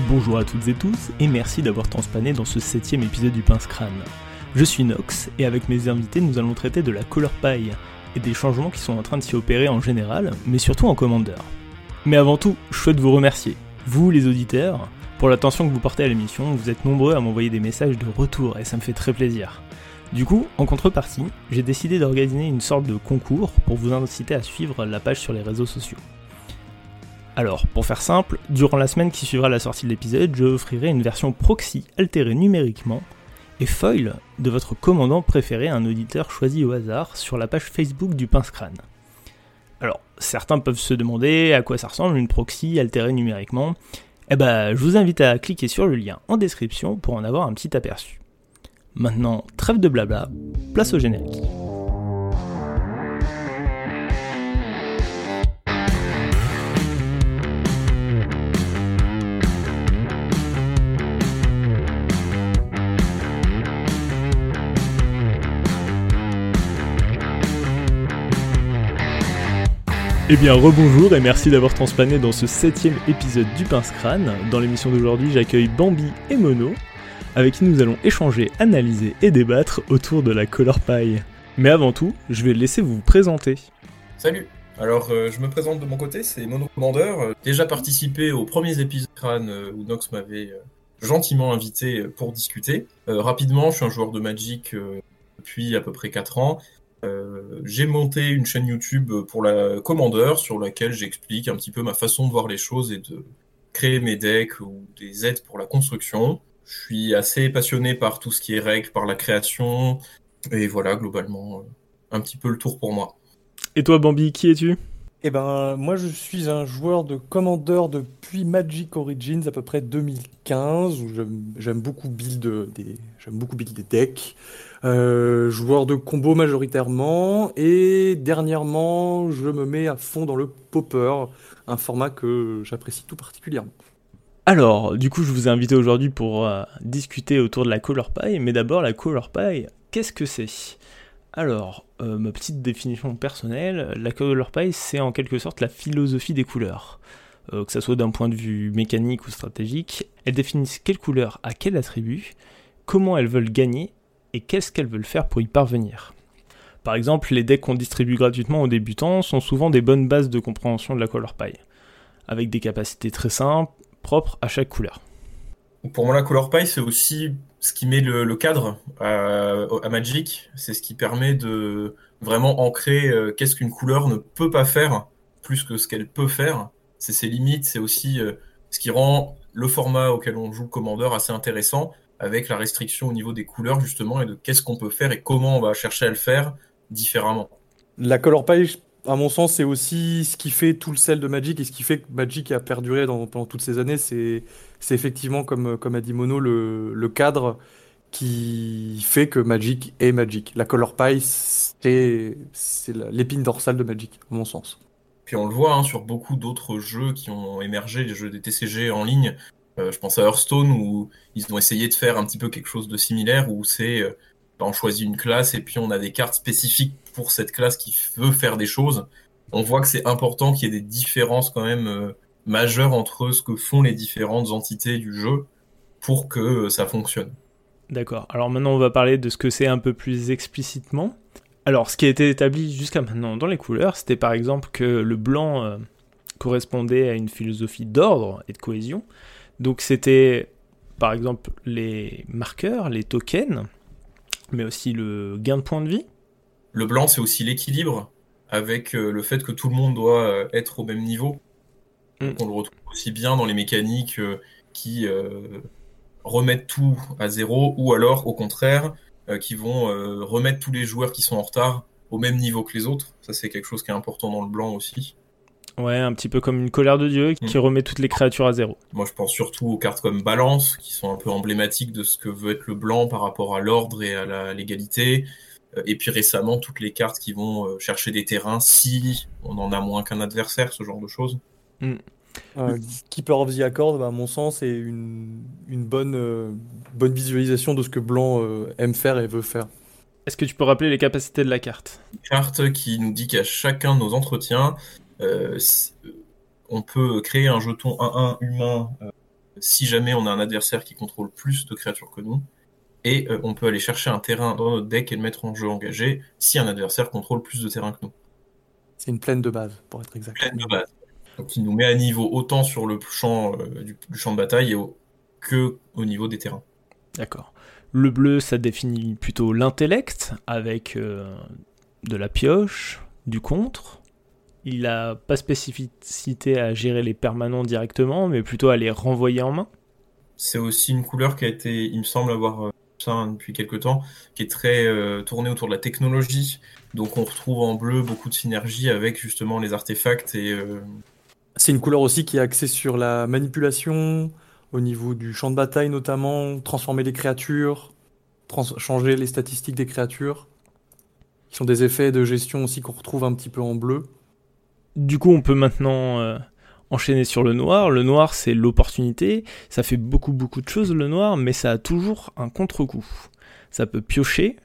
Bonjour à toutes et tous, et merci d'avoir transpané dans ce septième épisode du Pince Crâne. Je suis Nox, et avec mes invités, nous allons traiter de la Color et des changements qui sont en train de s'y opérer en général, mais surtout en Commander. Mais avant tout, je souhaite vous remercier, vous les auditeurs, pour l'attention que vous portez à l'émission, vous êtes nombreux à m'envoyer des messages de retour, et ça me fait très plaisir. Du coup, en contrepartie, j'ai décidé d'organiser une sorte de concours pour vous inciter à suivre la page sur les réseaux sociaux. Alors, pour faire simple, durant la semaine qui suivra la sortie de l'épisode, je offrirai une version proxy altérée numériquement et foil de votre commandant préféré à un auditeur choisi au hasard sur la page Facebook du Pince Crâne. Alors, certains peuvent se demander à quoi ça ressemble une proxy altérée numériquement. Eh ben, je vous invite à cliquer sur le lien en description pour en avoir un petit aperçu. Maintenant, trêve de blabla, place au générique. Eh bien, rebonjour et merci d'avoir transpané dans ce septième épisode du Pince Crâne. Dans l'émission d'aujourd'hui, j'accueille Bambi et Mono, avec qui nous allons échanger, analyser et débattre autour de la Color. Mais avant tout, je vais laisser vous présenter. Salut alors, euh, je me présente de mon côté, c'est Mono Commander. Euh, déjà participé aux premiers épisodes Crâne euh, où Nox m'avait gentiment invité pour discuter. rapidement, je suis un joueur de Magic depuis à peu près 4 ans euh, j'ai monté une chaîne YouTube pour la Commander sur laquelle j'explique un petit peu ma façon de voir les choses et de créer mes decks ou des aides pour la construction. Je suis assez passionné par tout ce qui est règles, par la création, et voilà, globalement, euh, un petit peu le tour pour moi. Et toi, Bambi, qui es-tu? Eh ben, moi, je suis un joueur de Commander depuis Magic Origins à peu près 2015, où j'aime beaucoup build des, j'aime beaucoup build des decks. Euh, joueur de combo majoritairement. Et dernièrement, je me mets à fond dans le popper, un format que j'apprécie tout particulièrement. Alors, du coup, je vous ai invité aujourd'hui pour euh, discuter autour de la Color Pie. Mais d'abord, la Color Pie, qu'est-ce que c'est? Alors, euh, ma petite définition personnelle, la Color Pie, c'est en quelque sorte la philosophie des couleurs. que ce soit d'un point de vue mécanique ou stratégique, elles définissent quelle couleur a quel attribut, comment elles veulent gagner et qu'est-ce qu'elles veulent faire pour y parvenir. Par exemple, les decks qu'on distribue gratuitement aux débutants sont souvent des bonnes bases de compréhension de la color pie, avec des capacités très simples, propres à chaque couleur. Pour moi, la color pie, c'est aussi ce qui met le, cadre à, Magic, c'est ce qui permet de vraiment ancrer euh, qu'est-ce qu'une couleur ne peut pas faire plus que ce qu'elle peut faire. C'est ses limites, c'est aussi euh, ce qui rend le format auquel on joue Commander assez intéressant, avec la restriction au niveau des couleurs justement et de qu'est-ce qu'on peut faire et comment on va chercher à le faire différemment. La color page, à mon sens, c'est aussi ce qui fait tout le sel de Magic et ce qui fait que Magic a perduré pendant toutes ces années. C'est effectivement, comme, comme a dit Mono, le, cadre qui fait que Magic est Magic. La color pie, c'est l'épine dorsale de Magic, à mon sens. Puis on le voit hein, sur beaucoup d'autres jeux qui ont émergé, les jeux des TCG en ligne, euh, je pense à Hearthstone où ils ont essayé de faire un petit peu quelque chose de similaire où c'est euh, bah, on choisit une classe et puis on a des cartes spécifiques pour cette classe qui veut faire des choses. On voit que c'est important qu'il y ait des différences quand même euh, majeures entre ce que font les différentes entités du jeu pour que ça fonctionne. D'accord. Alors maintenant on va parler de ce que c'est un peu plus explicitement. Alors ce qui a été établi jusqu'à maintenant dans les couleurs, c'était par exemple que le blanc correspondait à une philosophie d'ordre et de cohésion, donc c'était par exemple les marqueurs, les tokens, mais aussi le gain de points de vie. Le blanc, c'est aussi l'équilibre avec euh, le fait que tout le monde doit euh, être au même niveau. Mm. On le retrouve aussi bien dans les mécaniques euh, qui remettent tout à zéro ou alors au contraire qui vont remettre tous les joueurs qui sont en retard au même niveau que les autres. Ça, c'est quelque chose qui est important dans le blanc aussi. Ouais, un petit peu comme une colère de Dieu qui hmm. remet toutes les créatures à zéro. Moi, je pense surtout aux cartes comme Balance, qui sont un peu emblématiques de ce que veut être le blanc par rapport à l'ordre et à la légalité. Euh, et puis récemment, toutes les cartes qui vont euh, chercher des terrains si on en a moins qu'un adversaire, ce genre de choses. Hmm. Euh, Keeper of the Accord, bah, à mon sens, est une, une bonne, bonne visualisation de ce que Blanc aime faire et veut faire. Est-ce que tu peux rappeler les capacités de la carte? Carte qui nous dit qu'à chacun de nos entretiens, euh, on peut créer un jeton 1-1 humain euh, si jamais on a un adversaire qui contrôle plus de créatures que nous. Et on peut aller chercher un terrain dans notre deck et le mettre en jeu engagé si un adversaire contrôle plus de terrain que nous. C'est une plaine de base, pour être exact. Plaine de base. Donc il nous met à niveau autant sur le champ, du, champ de bataille et que au niveau des terrains. D'accord. Le bleu, ça définit plutôt l'intellect avec de la pioche, du contre. Il n'a pas spécificité à gérer les permanents directement, mais plutôt à les renvoyer en main. C'est aussi une couleur qui a été, il me semble avoir euh, ça depuis quelques temps, qui est très euh, tournée autour de la technologie. Donc on retrouve en bleu beaucoup de synergie avec justement les artefacts et. Euh, C'est une couleur aussi qui est axée sur la manipulation, au niveau du champ de bataille notamment, transformer les créatures, changer les statistiques des créatures qui sont des effets de gestion aussi qu'on retrouve un petit peu en bleu. Du coup, on peut maintenant euh, enchaîner sur le noir. Le noir, c'est l'opportunité. Ça fait beaucoup, beaucoup de choses, le noir, mais ça a toujours un contre-coup. Ça peut piocher,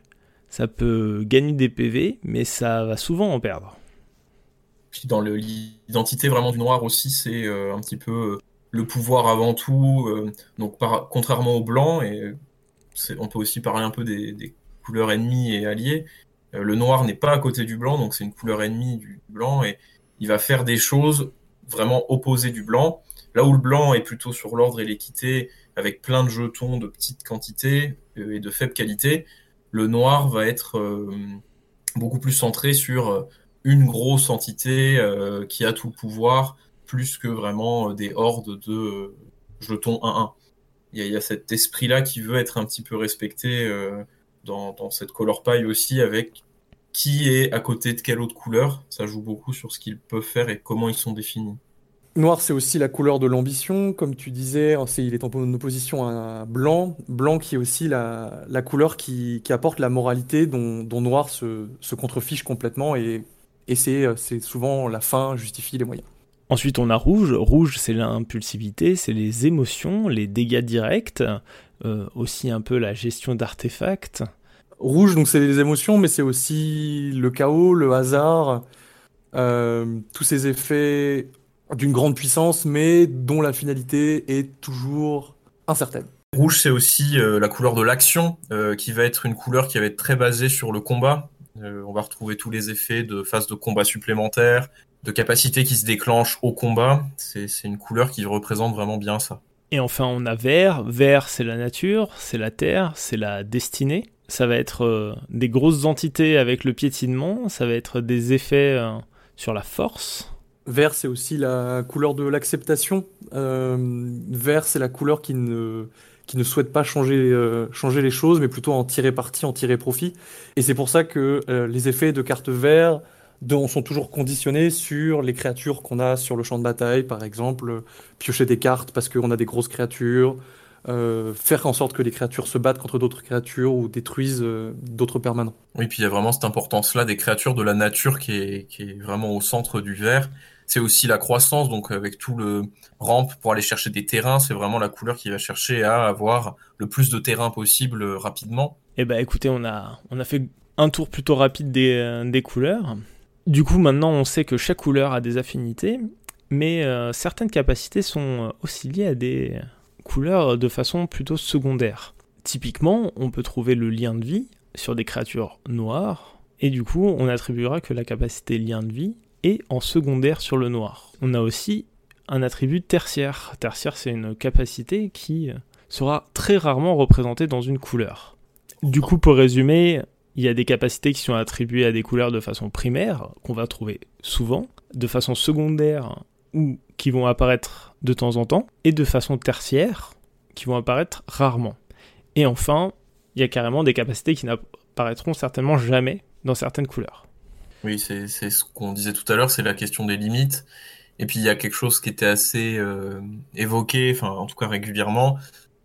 ça peut gagner des PV, mais ça va souvent en perdre. Puis dans l'identité vraiment du noir aussi, c'est euh, un petit peu euh, le pouvoir avant tout. donc contrairement au blanc, on peut aussi parler un peu des couleurs ennemies et alliées, le noir n'est pas à côté du blanc, donc c'est une couleur ennemie du blanc, et il va faire des choses vraiment opposées du blanc. Là où le blanc est plutôt sur l'ordre et l'équité, avec plein de jetons de petites quantités euh, et de faible qualité, le noir va être euh, beaucoup plus centré sur une grosse entité qui a tout le pouvoir, plus que vraiment des hordes de jetons 1-1. Il, y, a cet esprit-là qui veut être un petit peu respecté dans, cette color paille aussi avec qui est à côté de quelle autre couleur? Ça joue beaucoup sur ce qu'ils peuvent faire et comment ils sont définis. Noir, c'est aussi la couleur de l'ambition, comme tu disais, il est en opposition à blanc. Blanc qui est aussi la, couleur qui, apporte la moralité dont, Noir se, contrefiche complètement et, et c'est souvent la fin justifie les moyens. Ensuite, on a rouge. Rouge, c'est l'impulsivité, c'est les émotions, les dégâts directs, euh, aussi un peu la gestion d'artefacts. Rouge, donc c'est les émotions, mais c'est aussi le chaos, le hasard, euh, tous ces effets d'une grande puissance, mais dont la finalité est toujours incertaine. Rouge, c'est aussi euh, la couleur de l'action, euh, qui va être une couleur qui va être très basée sur le combat. on va retrouver tous les effets de phase de combat supplémentaires, de capacités qui se déclenchent au combat. C'est une couleur qui représente vraiment bien ça. Et enfin, on a vert. Vert, c'est la nature, c'est la terre, c'est la destinée ça va être euh, des grosses entités avec le piétinement, ça va être des effets euh, sur la force. Vert, c'est aussi la couleur de l'acceptation. Euh, vert, c'est la couleur qui ne, qui ne souhaite pas changer, changer les choses, mais plutôt en tirer parti, en tirer profit. Et c'est pour ça que les effets de carte vert sont toujours conditionnés sur les créatures qu'on a sur le champ de bataille, par exemple, piocher des cartes parce qu'on a des grosses créatures, euh, faire en sorte que les créatures se battent contre d'autres créatures ou détruisent euh, d'autres permanents. Oui, puis il y a vraiment cette importance-là des créatures de la nature qui est, qui est vraiment au centre du vert. C'est aussi la croissance, donc avec tout le rampe pour aller chercher des terrains, c'est vraiment la couleur qui va chercher à avoir le plus de terrain possible euh, rapidement. Eh ben écoutez, on a, on a fait un tour plutôt rapide des, des couleurs. Du coup, maintenant, on sait que chaque couleur a des affinités, mais certaines capacités sont aussi liées à des, couleurs de façon plutôt secondaire. Typiquement, on peut trouver le lien de vie sur des créatures noires, et du coup, on attribuera que la capacité lien de vie est en secondaire sur le noir. On a aussi un attribut tertiaire. Tertiaire, c'est une capacité qui sera très rarement représentée dans une couleur. Du coup, pour résumer, il y a des capacités qui sont attribuées à des couleurs de façon primaire, qu'on va trouver souvent, de façon secondaire, ou qui vont apparaître de temps en temps, et de façon tertiaire, qui vont apparaître rarement. Et enfin, il y a carrément des capacités qui n'apparaîtront certainement jamais dans certaines couleurs. Oui, c'est ce qu'on disait tout à l'heure, c'est la question des limites. Et puis il y a quelque chose qui était assez euh, évoqué, enfin en tout cas régulièrement,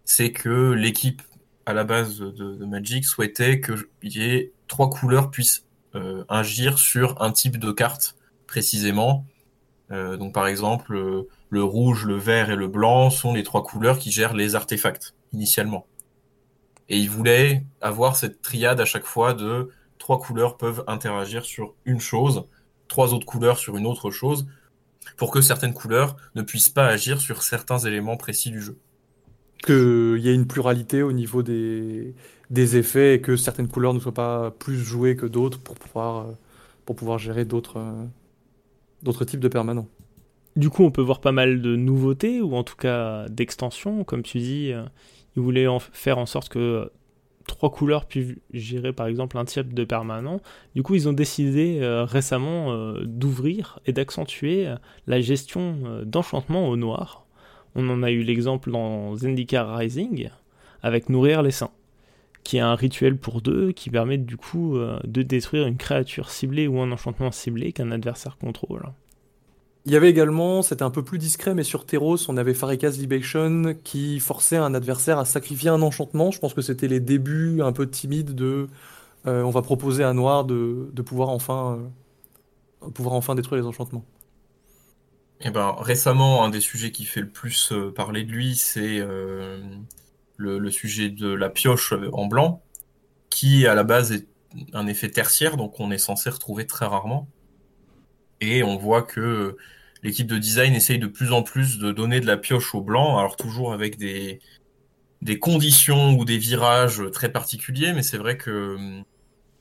c'est que l'équipe à la base de, Magic souhaitait qu'il y ait trois couleurs puissent euh, agir sur un type de carte précisément. Euh, donc par exemple, euh, le rouge, le vert et le blanc sont les trois couleurs qui gèrent les artefacts initialement. Et ils voulaient avoir cette triade à chaque fois de trois couleurs peuvent interagir sur une chose, trois autres couleurs sur une autre chose, pour que certaines couleurs ne puissent pas agir sur certains éléments précis du jeu. qu'il y ait une pluralité au niveau des, des effets et que certaines couleurs ne soient pas plus jouées que d'autres pour pouvoir, pour pouvoir gérer d'autres d'autres types de permanents. Du coup, on peut voir pas mal de nouveautés, ou en tout cas d'extensions. Comme tu dis, euh, ils voulaient en faire en sorte que trois couleurs puissent gérer par exemple un type de permanent. Du coup, ils ont décidé euh, récemment euh, d'ouvrir et d'accentuer la gestion d'enchantement au noir. On en a eu l'exemple dans Zendikar Rising avec Nourrir les saints, qui est un rituel pour deux qui permet du coup de détruire une créature ciblée ou un enchantement ciblé qu'un adversaire contrôle. Il y avait également, c'était un peu plus discret, mais sur Teros, on avait Farika's Libation qui forçait un adversaire à sacrifier un enchantement. Je pense que c'était les débuts un peu timides de euh, on va proposer à Noir de, pouvoir, enfin, euh, pouvoir enfin détruire les enchantements. Et eh ben, récemment, un des sujets qui fait le plus euh, parler de lui, c'est le, sujet de la pioche en blanc, qui à la base est un effet tertiaire, donc on est censé retrouver très rarement. Et on voit que l'équipe de design essaye de plus en plus de donner de la pioche au blanc, alors toujours avec des, des conditions ou des virages très particuliers, mais c'est vrai que hum,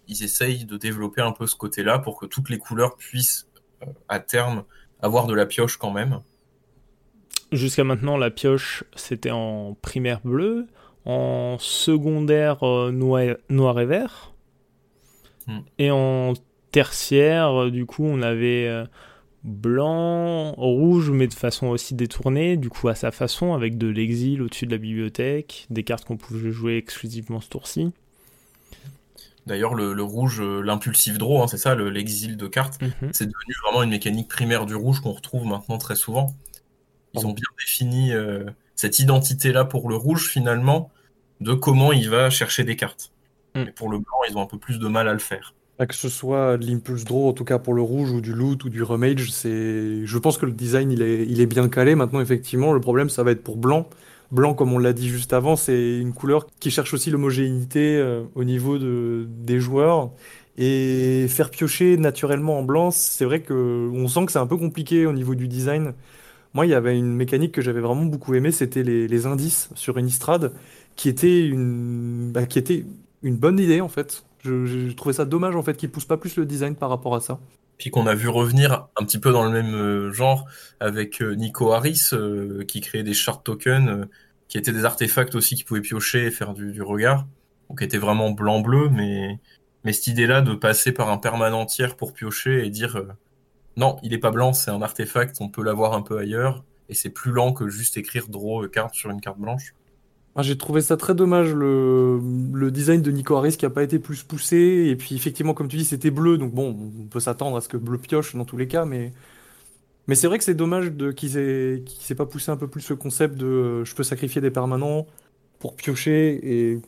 ils essayent de développer un peu ce côté-là pour que toutes les couleurs puissent euh, à terme avoir de la pioche quand même. Jusqu'à maintenant, la pioche c'était en primaire bleu, en secondaire euh, noir, et vert, hmm. et en tertiaire, du coup, on avait euh, blanc, rouge, mais de façon aussi détournée, du coup à sa façon, avec de l'exil au-dessus de la bibliothèque, des cartes qu'on pouvait jouer exclusivement ce tour-ci. D'ailleurs, le, rouge, euh, l'impulsif draw, hein, c'est ça, l'exil de cartes, mhm. c'est devenu vraiment une mécanique primaire du rouge qu'on retrouve maintenant très souvent. Ils ont bien défini euh, cette identité-là pour le rouge, finalement, de comment il va chercher des cartes. Et mm. pour le blanc, ils ont un peu plus de mal à le faire. Que ce soit de l'impulse draw, en tout cas pour le rouge, ou du loot, ou du remage, c'est. Je pense que le design il est, il est bien calé. Maintenant, effectivement, le problème ça va être pour blanc. Blanc, comme on l'a dit juste avant, c'est une couleur qui cherche aussi l'homogénéité euh, au niveau de, des joueurs. Et faire piocher naturellement en blanc, c'est vrai que on sent que c'est un peu compliqué au niveau du design. Moi, il y avait une mécanique que j'avais vraiment beaucoup aimé, c'était les, indices sur une Innistrad, qui était une, bah, qui était une bonne idée en fait. Je, trouvais ça dommage en fait qu'ils poussent pas plus le design par rapport à ça. Puis qu'on a vu revenir un petit peu dans le même euh, genre avec euh, Nico Harris euh, qui créait des shard tokens qui étaient des artefacts aussi qui pouvaient piocher et faire du, regard. Donc qui était vraiment blanc-bleu, mais, mais cette idée-là de passer par un permanent tiers pour piocher et dire non, il est pas blanc, c'est un artefact, on peut l'avoir un peu ailleurs, et c'est plus lent que juste écrire draw carte sur une carte blanche. J'ai trouvé ça très dommage, le, le design de Nico Harris qui n'a pas été plus poussé. Et puis, effectivement, comme tu dis, c'était bleu. Donc, bon, on peut s'attendre à ce que bleu pioche dans tous les cas. Mais, mais c'est vrai que c'est dommage qu'ils aient, s'est pas poussé un peu plus ce concept de euh, je peux sacrifier des permanents pour piocher. Et...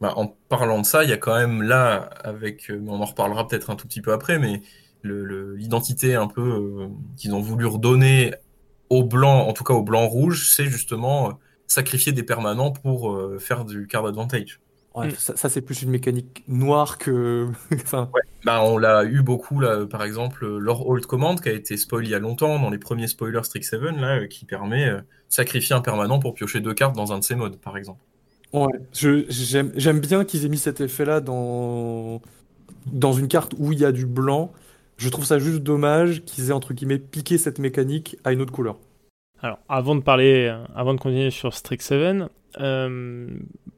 Bah, en parlant de ça, il y a quand même là, avec, euh, on en reparlera peut-être un tout petit peu après, mais l'identité un peu euh, qu'ils ont voulu redonner au blanc, en tout cas au blanc-rouge, c'est justement sacrifier des permanents pour euh, faire du card advantage. Ouais, mm. Ça, c'est plus une mécanique noire que. enfin... bah, on l'a eu beaucoup, là, par exemple, leur Old Command qui a été spoil il y a longtemps dans les premiers spoilers Strix7, là, euh, qui permet euh, de sacrifier un permanent pour piocher deux cartes dans un de ces modes, par exemple. Ouais, j'aime bien qu'ils aient mis cet effet-là dans... dans une carte où il y a du blanc. Je trouve ça juste dommage qu'ils aient, entre guillemets, piqué cette mécanique à une autre couleur. Alors, avant de parler, euh, avant de continuer sur Strix7, euh,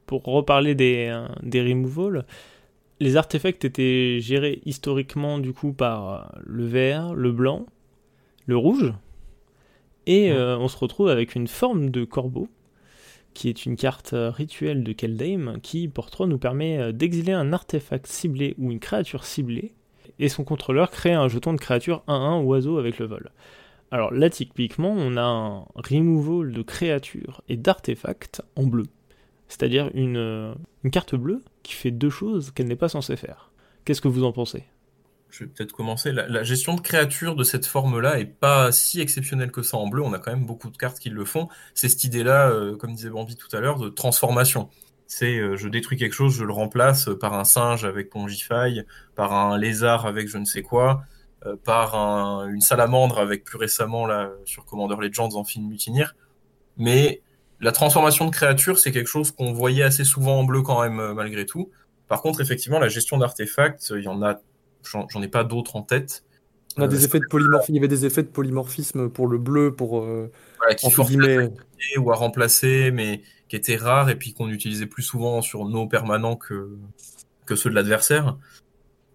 pour reparler des, euh, des removals, les artefacts étaient gérés historiquement du coup par le vert, le blanc, le rouge, et on se retrouve avec une forme de corbeau, qui est une carte rituelle de Keldheim, qui pour 3 nous permet d'exiler un artefact ciblé ou une créature ciblée, et son contrôleur crée un jeton de créature 1-1 oiseau avec le vol. Alors là, typiquement, on a un removal de créatures et d'artefacts en bleu. C'est-à-dire une, carte bleue qui fait deux choses qu'elle n'est pas censée faire. Qu'est-ce que vous en pensez? Je vais peut-être commencer. La, gestion de créatures de cette forme-là est pas si exceptionnelle que ça en bleu. On a quand même beaucoup de cartes qui le font. C'est cette idée-là, euh, comme disait Bambi tout à l'heure, de transformation. C'est euh, je détruis quelque chose, je le remplace par un singe avec Pongify, par un lézard avec je ne sais quoi. Euh, par une salamandre avec plus récemment là, sur Commander Legends en film Mutinir. Mais la transformation de créatures, c'est quelque chose qu'on voyait assez souvent en bleu quand même, malgré tout. Par contre, effectivement, la gestion d'artefacts, il y en a, j'en ai pas d'autres en tête. On a des effets de polymorphisme. Il y avait des effets de polymorphisme pour le bleu, pour voilà, qui ou à remplacer, mais qui étaient rares et puis qu'on utilisait plus souvent sur nos permanents que que ceux de l'adversaire.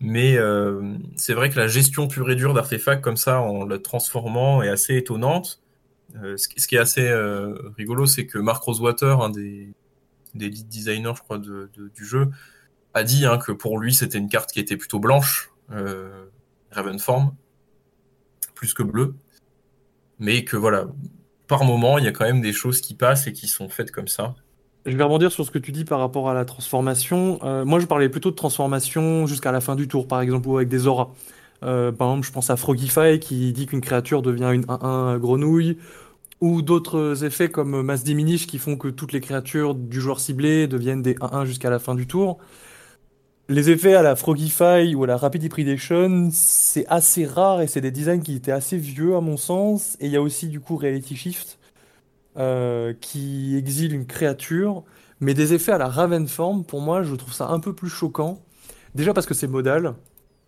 Mais euh, c'est vrai que la gestion pure et dure d'artefacts comme ça, en le transformant, est assez étonnante. Euh, ce, qui est assez euh, rigolo, c'est que Mark Rosewater, un des, des lead designers, je crois, du jeu, a dit hein, que pour lui, c'était une carte qui était plutôt blanche, Ravenform, plus que bleue. Mais que voilà, par moment, il y a quand même des choses qui passent et qui sont faites comme ça. Je vais rebondir sur ce que tu dis par rapport à la transformation. Euh, moi, je parlais plutôt de transformation jusqu'à la fin du tour, par exemple, ou avec des auras. Euh, par exemple, je pense à Frogify qui dit qu'une créature devient une 1-1 grenouille, ou d'autres effets comme Mass Diminish qui font que toutes les créatures du joueur ciblé deviennent des 1-1 jusqu'à la fin du tour. Les effets à la Frogify ou à la Rapid Hybridation, c'est assez rare et c'est des designs qui étaient assez vieux à mon sens. Et il y a aussi du coup Reality Shift euh, qui exile une créature, mais des effets à la Ravenform, pour moi, je trouve ça un peu plus choquant. Déjà parce que c'est modal.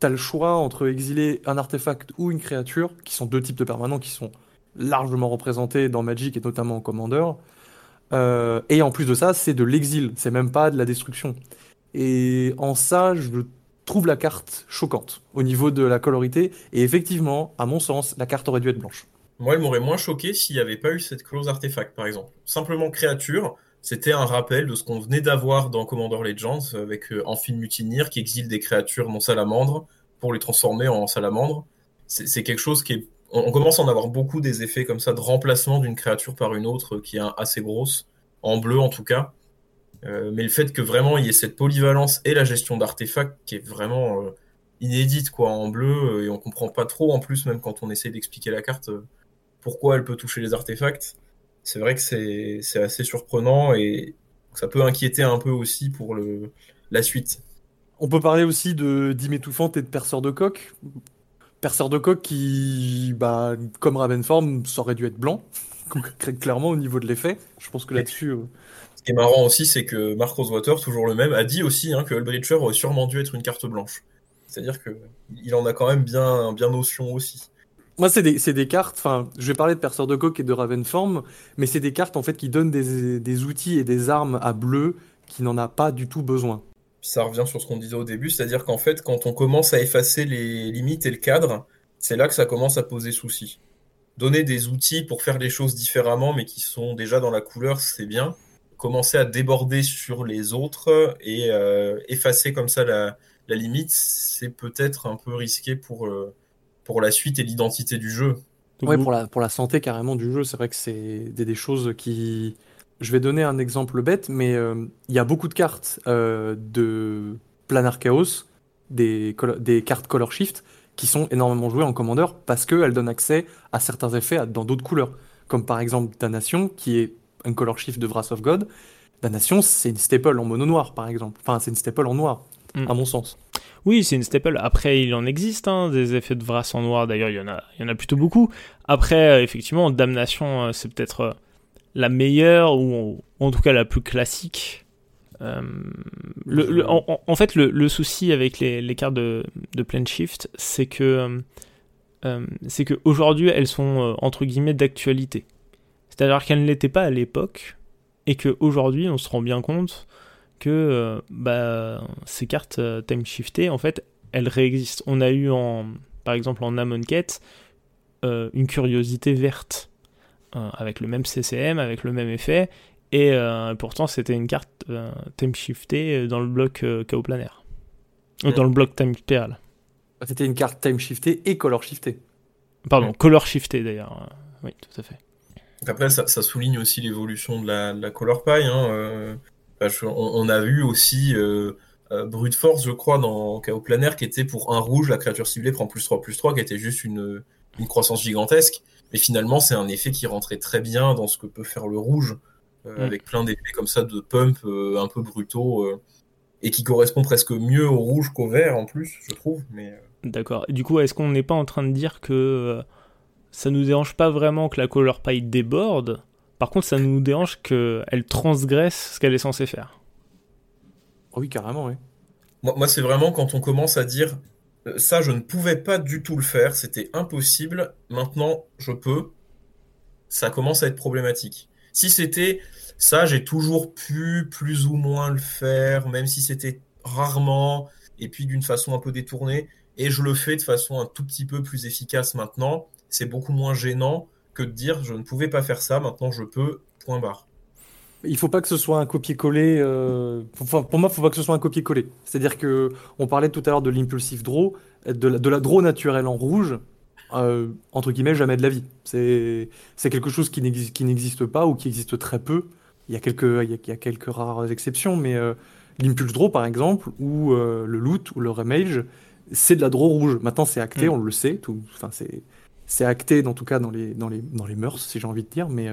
T'as le choix entre exiler un artefact ou une créature, qui sont deux types de permanents qui sont largement représentés dans Magic et notamment en Commander. Euh, et en plus de ça, c'est de l'exil, c'est même pas de la destruction. Et en ça, je trouve la carte choquante au niveau de la colorité. Et effectivement, à mon sens, la carte aurait dû être blanche. Moi, elle m'aurait moins choqué s'il n'y avait pas eu cette clause artefact, par exemple. Simplement créature, c'était un rappel de ce qu'on venait d'avoir dans Commander Legends avec euh, Amphin Mutinir qui exile des créatures non salamandres pour les transformer en salamandres. C'est quelque chose qui est. On, commence à en avoir beaucoup des effets comme ça de remplacement d'une créature par une autre qui est assez grosse, en bleu en tout cas. Euh, mais le fait que vraiment il y ait cette polyvalence et la gestion d'artefacts qui est vraiment euh, inédite quoi en bleu et on comprend pas trop en plus même quand on essaie d'expliquer la carte pourquoi elle peut toucher les artefacts. C'est vrai que c'est assez surprenant et ça peut inquiéter un peu aussi pour le, la suite. On peut parler aussi de Dime étouffante et de perceur de coq. Perceur de coq qui, bah, comme Ravenform, ça aurait dû être blanc, clairement au niveau de l'effet. Je pense que là-dessus. Ce qui est marrant aussi, c'est que Mark Rosewater, toujours le même, a dit aussi hein, que Hullbreacher aurait sûrement dû être une carte blanche. C'est-à-dire qu'il en a quand même bien, bien notion aussi. Moi, c'est des, des, cartes, enfin, je vais parler de Perceur de Coq et de Ravenform, mais c'est des cartes en fait qui donnent des, des, outils et des armes à bleu qui n'en a pas du tout besoin. Ça revient sur ce qu'on disait au début, c'est-à-dire qu'en fait, quand on commence à effacer les limites et le cadre, c'est là que ça commence à poser souci. Donner des outils pour faire les choses différemment, mais qui sont déjà dans la couleur, c'est bien. Commencer à déborder sur les autres et euh, effacer comme ça la, la limite, c'est peut-être un peu risqué pour. Euh, pour la suite et l'identité du jeu. Ouais, pour la, pour la santé carrément du jeu, c'est vrai que c'est des, choses qui... Je vais donner un exemple bête, mais euh, il y a beaucoup de cartes euh, de Planar Chaos, des, des cartes Color Shift, qui sont énormément jouées en Commander parce qu'elles donnent accès à certains effets dans d'autres couleurs. Comme par exemple Damnation, qui est un Color Shift de Wrath of God. Damnation, c'est une staple en mono noir, par exemple. Enfin, c'est une staple en noir, mm. à mon sens. Oui, c'est une staple. Après, il en existe hein, des effets de Vras en noir. D'ailleurs, il y en a, il y en a plutôt beaucoup. Après, euh, effectivement, Damnation, euh, c'est peut-être euh, la meilleure ou en, tout cas la plus classique. Le, en, fait, le, souci avec les, cartes de, de Plane Shift, c'est que c'est qu'aujourd'hui, elles sont entre guillemets d'actualité. C'est-à-dire qu'elles ne l'étaient pas à l'époque et qu'aujourd'hui, on se rend bien compte que euh, bah, ces cartes euh, time shiftées, en fait, elles réexistent. On a eu, en, par exemple, en Amonkhet, euh, une curiosité verte, avec le même CCM, avec le même effet, et pourtant c'était une carte time shiftée dans le bloc chaos planaire. Dans le bloc time perle. C'était une carte time shiftée et color shiftée. Pardon, color shiftée d'ailleurs. Oui, tout à fait. Après, ça, souligne aussi l'évolution de la, de color pie. Hein, on, a vu aussi euh, euh, Brute Force, je crois, dans Chaos Planaire, qui était pour un rouge, la créature ciblée prend plus 3, plus 3, qui était juste une, croissance gigantesque. Mais finalement, c'est un effet qui rentrait très bien dans ce que peut faire le rouge, euh, mm. avec plein d'effets comme ça de pump un peu brutaux, et qui correspond presque mieux au rouge qu'au vert en plus, je trouve. Mais... D'accord. Du coup, est-ce qu'on n'est pas en train de dire que ça nous dérange pas vraiment que la color pie déborde Par contre, ça nous dérange qu'elle transgresse ce qu'elle est censée faire. Oh oui, carrément, oui. Moi, moi c'est vraiment quand on commence à dire euh, ça, je ne pouvais pas du tout le faire, c'était impossible, maintenant je peux, ça commence à être problématique. Si c'était ça, j'ai toujours pu plus ou moins le faire, même si c'était rarement, et puis d'une façon un peu détournée, et je le fais de façon un tout petit peu plus efficace maintenant, c'est beaucoup moins gênant que de dire je ne pouvais pas faire ça, maintenant je peux, point barre. Il faut pas que ce soit un copier-coller. Euh, pour moi, il faut pas que ce soit un copier-coller. C'est-à-dire que on parlait tout à l'heure de l'impulsive draw, de la, de la draw naturelle en rouge. Euh, entre guillemets, jamais de la vie. C'est quelque chose qui n'existe pas ou qui existe très peu. Il y a quelques, il y a, quelques rares exceptions, mais euh, l'impulse draw, par exemple, ou le loot ou le remage, c'est de la draw rouge. Maintenant, c'est acté, mm. on le sait. Tout, enfin, c'est acté, en tout cas, dans les, dans les, dans les mœurs, si j'ai envie de dire, mais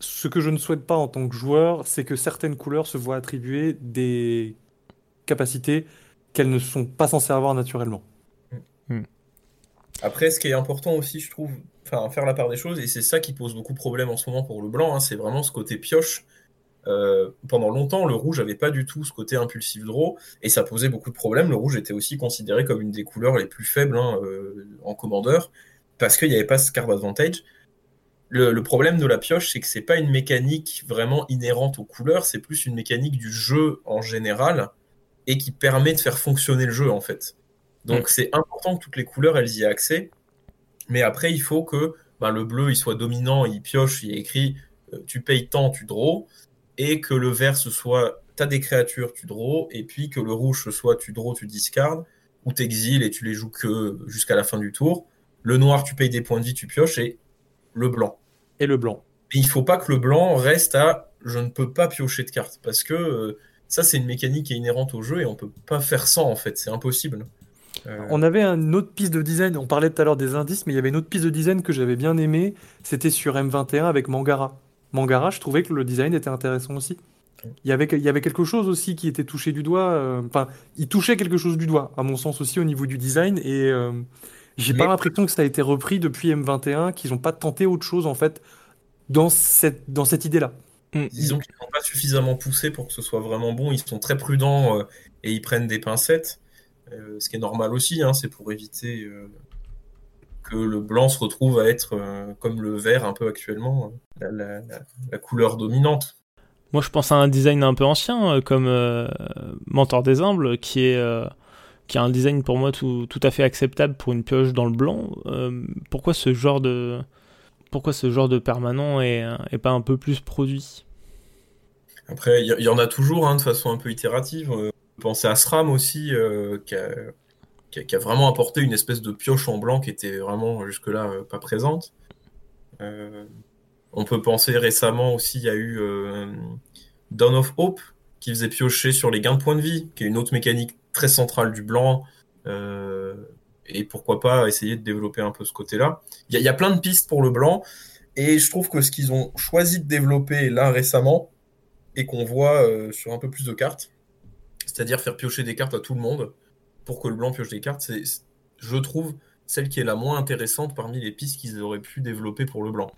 ce que je ne souhaite pas en tant que joueur, c'est que certaines couleurs se voient attribuer des capacités qu'elles ne sont pas censées avoir naturellement. Hmm. Après, ce qui est important aussi, je trouve, enfin, faire la part des choses, et c'est ça qui pose beaucoup de problèmes en ce moment pour le blanc, hein, c'est vraiment ce côté pioche. Euh, pendant longtemps, le rouge n'avait pas du tout ce côté impulsif draw, et ça posait beaucoup de problèmes. Le rouge était aussi considéré comme une des couleurs les plus faibles hein, euh, en commandeur, parce qu'il n'y avait pas ce card advantage. Le, problème de la pioche, c'est que c'est pas une mécanique vraiment inhérente aux couleurs, c'est plus une mécanique du jeu en général et qui permet de faire fonctionner le jeu en fait. Donc mm. c'est important que toutes les couleurs elles y aient accès, mais après il faut que ben, le bleu il soit dominant, il pioche, il est écrit euh, tu payes tant, tu draw, et que le vert ce soit t'as des créatures, tu draw, et puis que le rouge ce soit tu draw, tu discardes, ou t'exiles et tu les joues que jusqu'à la fin du tour. Le noir tu payes des points de vie, tu pioches, et le blanc. Et le blanc. Mais il faut pas que le blanc reste à je ne peux pas piocher de cartes parce que euh, ça c'est une mécanique qui est inhérente au jeu et on peut pas faire sans en fait, c'est impossible. Euh, on avait une autre piste de design, on parlait tout à l'heure des indices, mais il y avait une autre piste de design que j'avais bien aimé, c'était sur M21 avec Mangara. Mangara, je trouvais que le design était intéressant aussi. Il y, avait, il y avait quelque chose aussi qui était touché du doigt, euh, enfin, il touchait quelque chose du doigt, à mon sens aussi au niveau du design, et j'ai pas l'impression que ça a été repris depuis M21, qu'ils n'ont pas tenté autre chose en fait dans cette, dans cette idée-là. Mm. Disons qu'ils n'ont pas suffisamment poussé pour que ce soit vraiment bon. Ils sont très prudents euh, et ils prennent des pincettes, euh, ce qui est normal aussi. Hein, c'est pour éviter euh, que le blanc se retrouve à être comme le vert un peu actuellement, la, la, couleur dominante. Moi, je pense à un design un peu ancien, comme Mentor des Humbles, qui est qui a un design pour moi tout, tout, à fait acceptable pour une pioche dans le blanc. Euh, pourquoi ce genre de pourquoi ce genre de permanent est, pas un peu plus produit? Après, il y, en a toujours hein, de façon un peu itérative. Euh, pensez à SRAM aussi, euh, qui, a, qui, a, vraiment apporté une espèce de pioche en blanc qui était vraiment jusque-là pas présente. on peut penser récemment aussi, il y a eu Dawn of Hope qui faisait piocher sur les gains de points de vie, qui est une autre mécanique très centrale du blanc. Euh, et pourquoi pas essayer de développer un peu ce côté-là. Il y, a plein de pistes pour le blanc. Et je trouve que ce qu'ils ont choisi de développer là récemment, et qu'on voit euh, sur un peu plus de cartes, c'est-à-dire faire piocher des cartes à tout le monde pour que le blanc pioche des cartes, c'est, je trouve, celle qui est la moins intéressante parmi les pistes qu'ils auraient pu développer pour le blanc.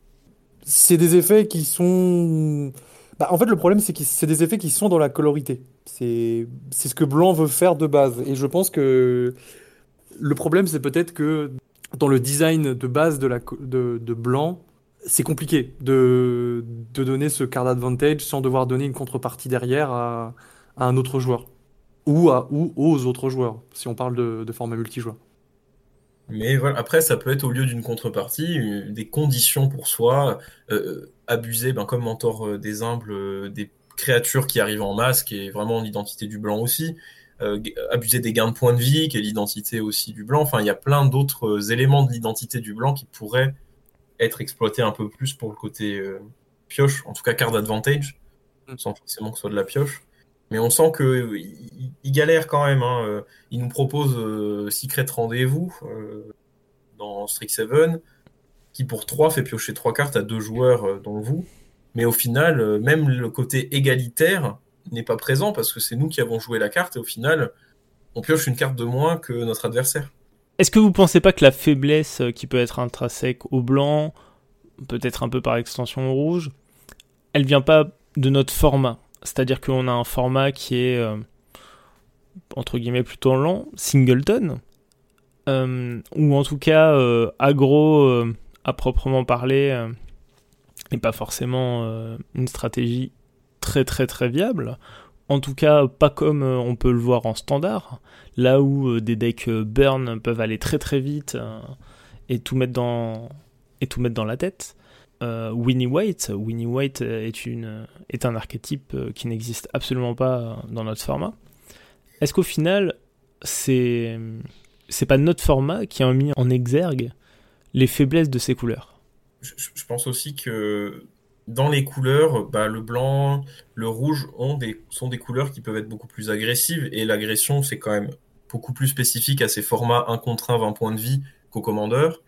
C'est des effets qui sont bah, en fait, le problème, c'est que c'est des effets qui sont dans la colorité. C'est ce que Blanc veut faire de base. Et je pense que le problème, c'est peut-être que dans le design de base de, la, de, de Blanc, c'est compliqué de, de donner ce card advantage sans devoir donner une contrepartie derrière à, à un autre joueur. Ou, à, ou aux autres joueurs, si on parle de, de format multijoueur. Mais voilà, après, ça peut être au lieu d'une contrepartie, euh, des conditions pour soi, euh, abuser, ben, comme mentor euh, des humbles, des créatures qui arrivent en masse, qui est vraiment l'identité du blanc aussi, abuser des gains de points de vie, qui est l'identité aussi du blanc. Enfin, il y a plein d'autres éléments de l'identité du blanc qui pourraient être exploités un peu plus pour le côté pioche, en tout cas card advantage, mm. sans forcément que ce soit de la pioche. Mais on sent qu'il il galère quand même. Hein. Euh, il nous propose euh, Secret Rendez-vous euh, dans Strix 7, qui pour 3 fait piocher 3 cartes à deux joueurs dont vous. Mais au final, même le côté égalitaire n'est pas présent parce que c'est nous qui avons joué la carte et au final, on pioche une carte de moins que notre adversaire. Est-ce que vous pensez pas que la faiblesse qui peut être intrinsèque au blanc peut-être un peu par extension au rouge, elle vient pas de notre format? C'est-à-dire qu'on a un format qui est, euh, entre guillemets, plutôt lent, singleton, euh, ou en tout cas euh, agro à proprement parler, et pas forcément une stratégie très très très viable. En tout cas, pas comme on peut le voir en standard, là où des decks burn peuvent aller très très vite et tout mettre dans et tout mettre dans la tête. Euh, Winnie White. Winnie White est, une, est un archétype euh, qui n'existe absolument pas dans notre format. Est-ce qu'au final, c'est c'est pas notre format qui a mis en exergue les faiblesses de ces couleurs? Je, pense aussi que dans les couleurs, bah, le blanc, le rouge ont des, sont des couleurs qui peuvent être beaucoup plus agressives et l'agression, c'est quand même beaucoup plus spécifique à ces formats 1 contre 1, 20 points de vie qu'au commandeur.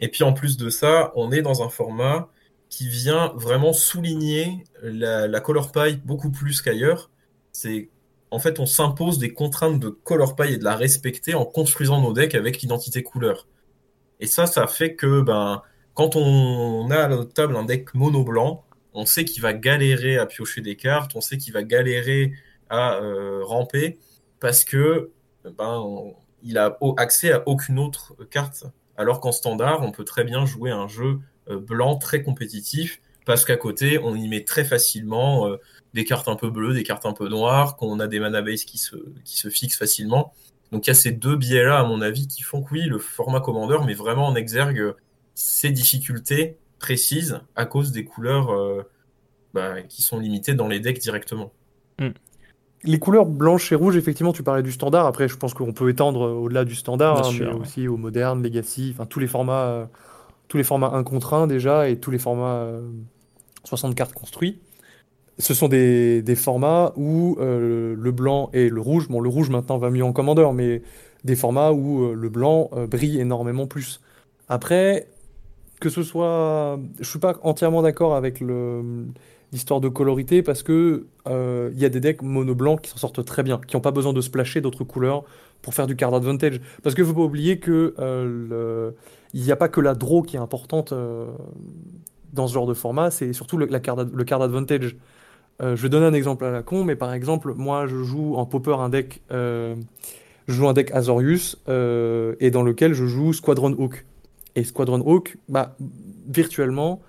Et puis en plus de ça, on est dans un format qui vient vraiment souligner la, color pie beaucoup plus qu'ailleurs. C'est en fait on s'impose des contraintes de color pie et de la respecter en construisant nos decks avec l'identité couleur. Et ça, ça fait que ben quand on a à notre table un deck mono blanc, on sait qu'il va galérer à piocher des cartes, on sait qu'il va galérer à euh, ramper parce que ben il a accès à aucune autre carte alors qu'en standard, on peut très bien jouer un jeu euh, blanc très compétitif, parce qu'à côté, on y met très facilement euh, des cartes un peu bleues, des cartes un peu noires, qu'on a des mana base qui se, fixent facilement. Donc il y a ces deux biais-là, à mon avis, qui font que oui, le format Commander met vraiment en exergue ces difficultés précises à cause des couleurs euh, bah, qui sont limitées dans les decks directement. Hmm les couleurs blanches et rouges, effectivement, tu parlais du standard. Après, je pense qu'on peut étendre au-delà du standard, hein, mais aussi au moderne, legacy, enfin tous les formats, euh, tous les formats 1 contre 1 déjà et tous les formats 60 euh, cartes construits. Ce sont des, formats où euh, le blanc et le rouge, bon, le rouge maintenant va mieux en commandeur, mais des formats où le blanc brille énormément plus. Après, que ce soit, je suis pas entièrement d'accord avec le l'histoire de colorité parce que euh, il y a des decks mono blancs qui s'en sortent très bien, qui n'ont pas besoin de splasher d'autres couleurs pour faire du card advantage. Parce qu'il ne faut pas oublier que euh, n'y a pas que la draw qui est importante euh, dans ce genre de format, c'est surtout le, card, le card advantage. je vais donner un exemple à la con, mais par exemple, moi je joue en popper un deck, je joue un deck Azorius et dans lequel je joue Squadron Hawk. Et Squadron Hawk, bah, virtuellement,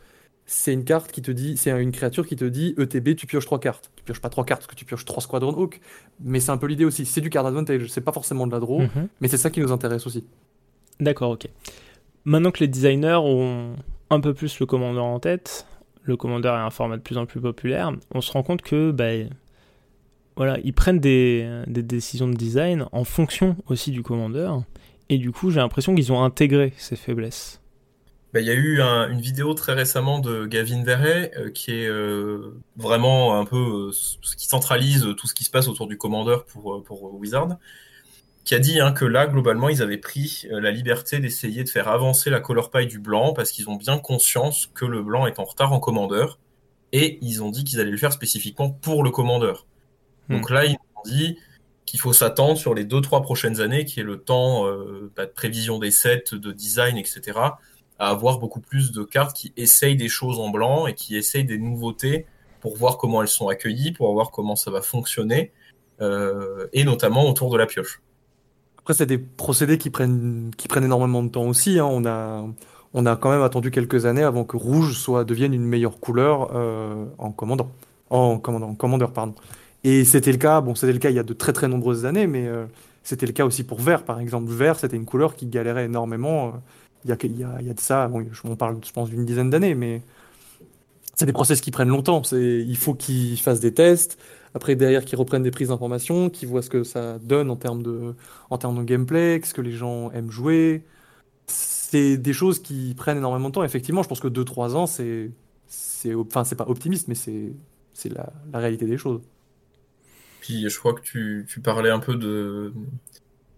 c'est une carte qui te dit, c'est une créature qui te dit ETB, tu pioches trois cartes. Tu pioches pas trois cartes parce que tu pioches trois squadrons Hawk, mais c'est un peu l'idée aussi. C'est du card advantage, c'est pas forcément de la draw, mhm. mais c'est ça qui nous intéresse aussi. D'accord, ok. Maintenant que les designers ont un peu plus le commandeur en tête, le commandeur est un format de plus en plus populaire, on se rend compte que bah, voilà, ils prennent des, des décisions de design en fonction aussi du commandeur, et du coup j'ai l'impression qu'ils ont intégré ces faiblesses. Bah, il y a eu une vidéo très récemment de Gavin Verret euh, qui est euh, vraiment un peu ce qui centralise tout ce qui se passe autour du commandeur pour, euh, pour Wizard, qui a dit hein, que là, globalement, ils avaient pris la liberté d'essayer de faire avancer la color pie du blanc parce qu'ils ont bien conscience que le blanc est en retard en commandeur et ils ont dit qu'ils allaient le faire spécifiquement pour le commandeur. Hmm. Donc là, ils ont dit qu'il faut s'attendre sur les deux trois prochaines années, qui est le temps bah, de prévision des sets, de design, etc à avoir beaucoup plus de cartes qui essayent des choses en blanc et qui essayent des nouveautés pour voir comment elles sont accueillies, pour voir comment ça va fonctionner, euh, et notamment autour de la pioche. Après, c'est des procédés qui prennent, qui prennent énormément de temps aussi. Hein. On, a, on a quand même attendu quelques années avant que rouge soit, devienne une meilleure couleur euh, en commandant. En commandant, commandeur, pardon. Et c'était le cas, bon, c'était le cas il y a de très très nombreuses années, mais euh, c'était le cas aussi pour vert, par exemple. Vert, c'était une couleur qui galérait énormément il y a, y, a, y a, de ça, bon, on parle, je pense, d'une dizaine d'années, mais c'est des process qui prennent longtemps. Il faut qu'ils fassent des tests, après derrière qu'ils reprennent des prises d'informations, qu'ils voient ce que ça donne en termes de, en termes de gameplay, ce que les gens aiment jouer. C'est des choses qui prennent énormément de temps. Effectivement, je pense que 2-3 ans, c'est, enfin, c'est pas optimiste, mais c'est, la, la, réalité des choses. Puis je crois que tu, tu parlais un peu de,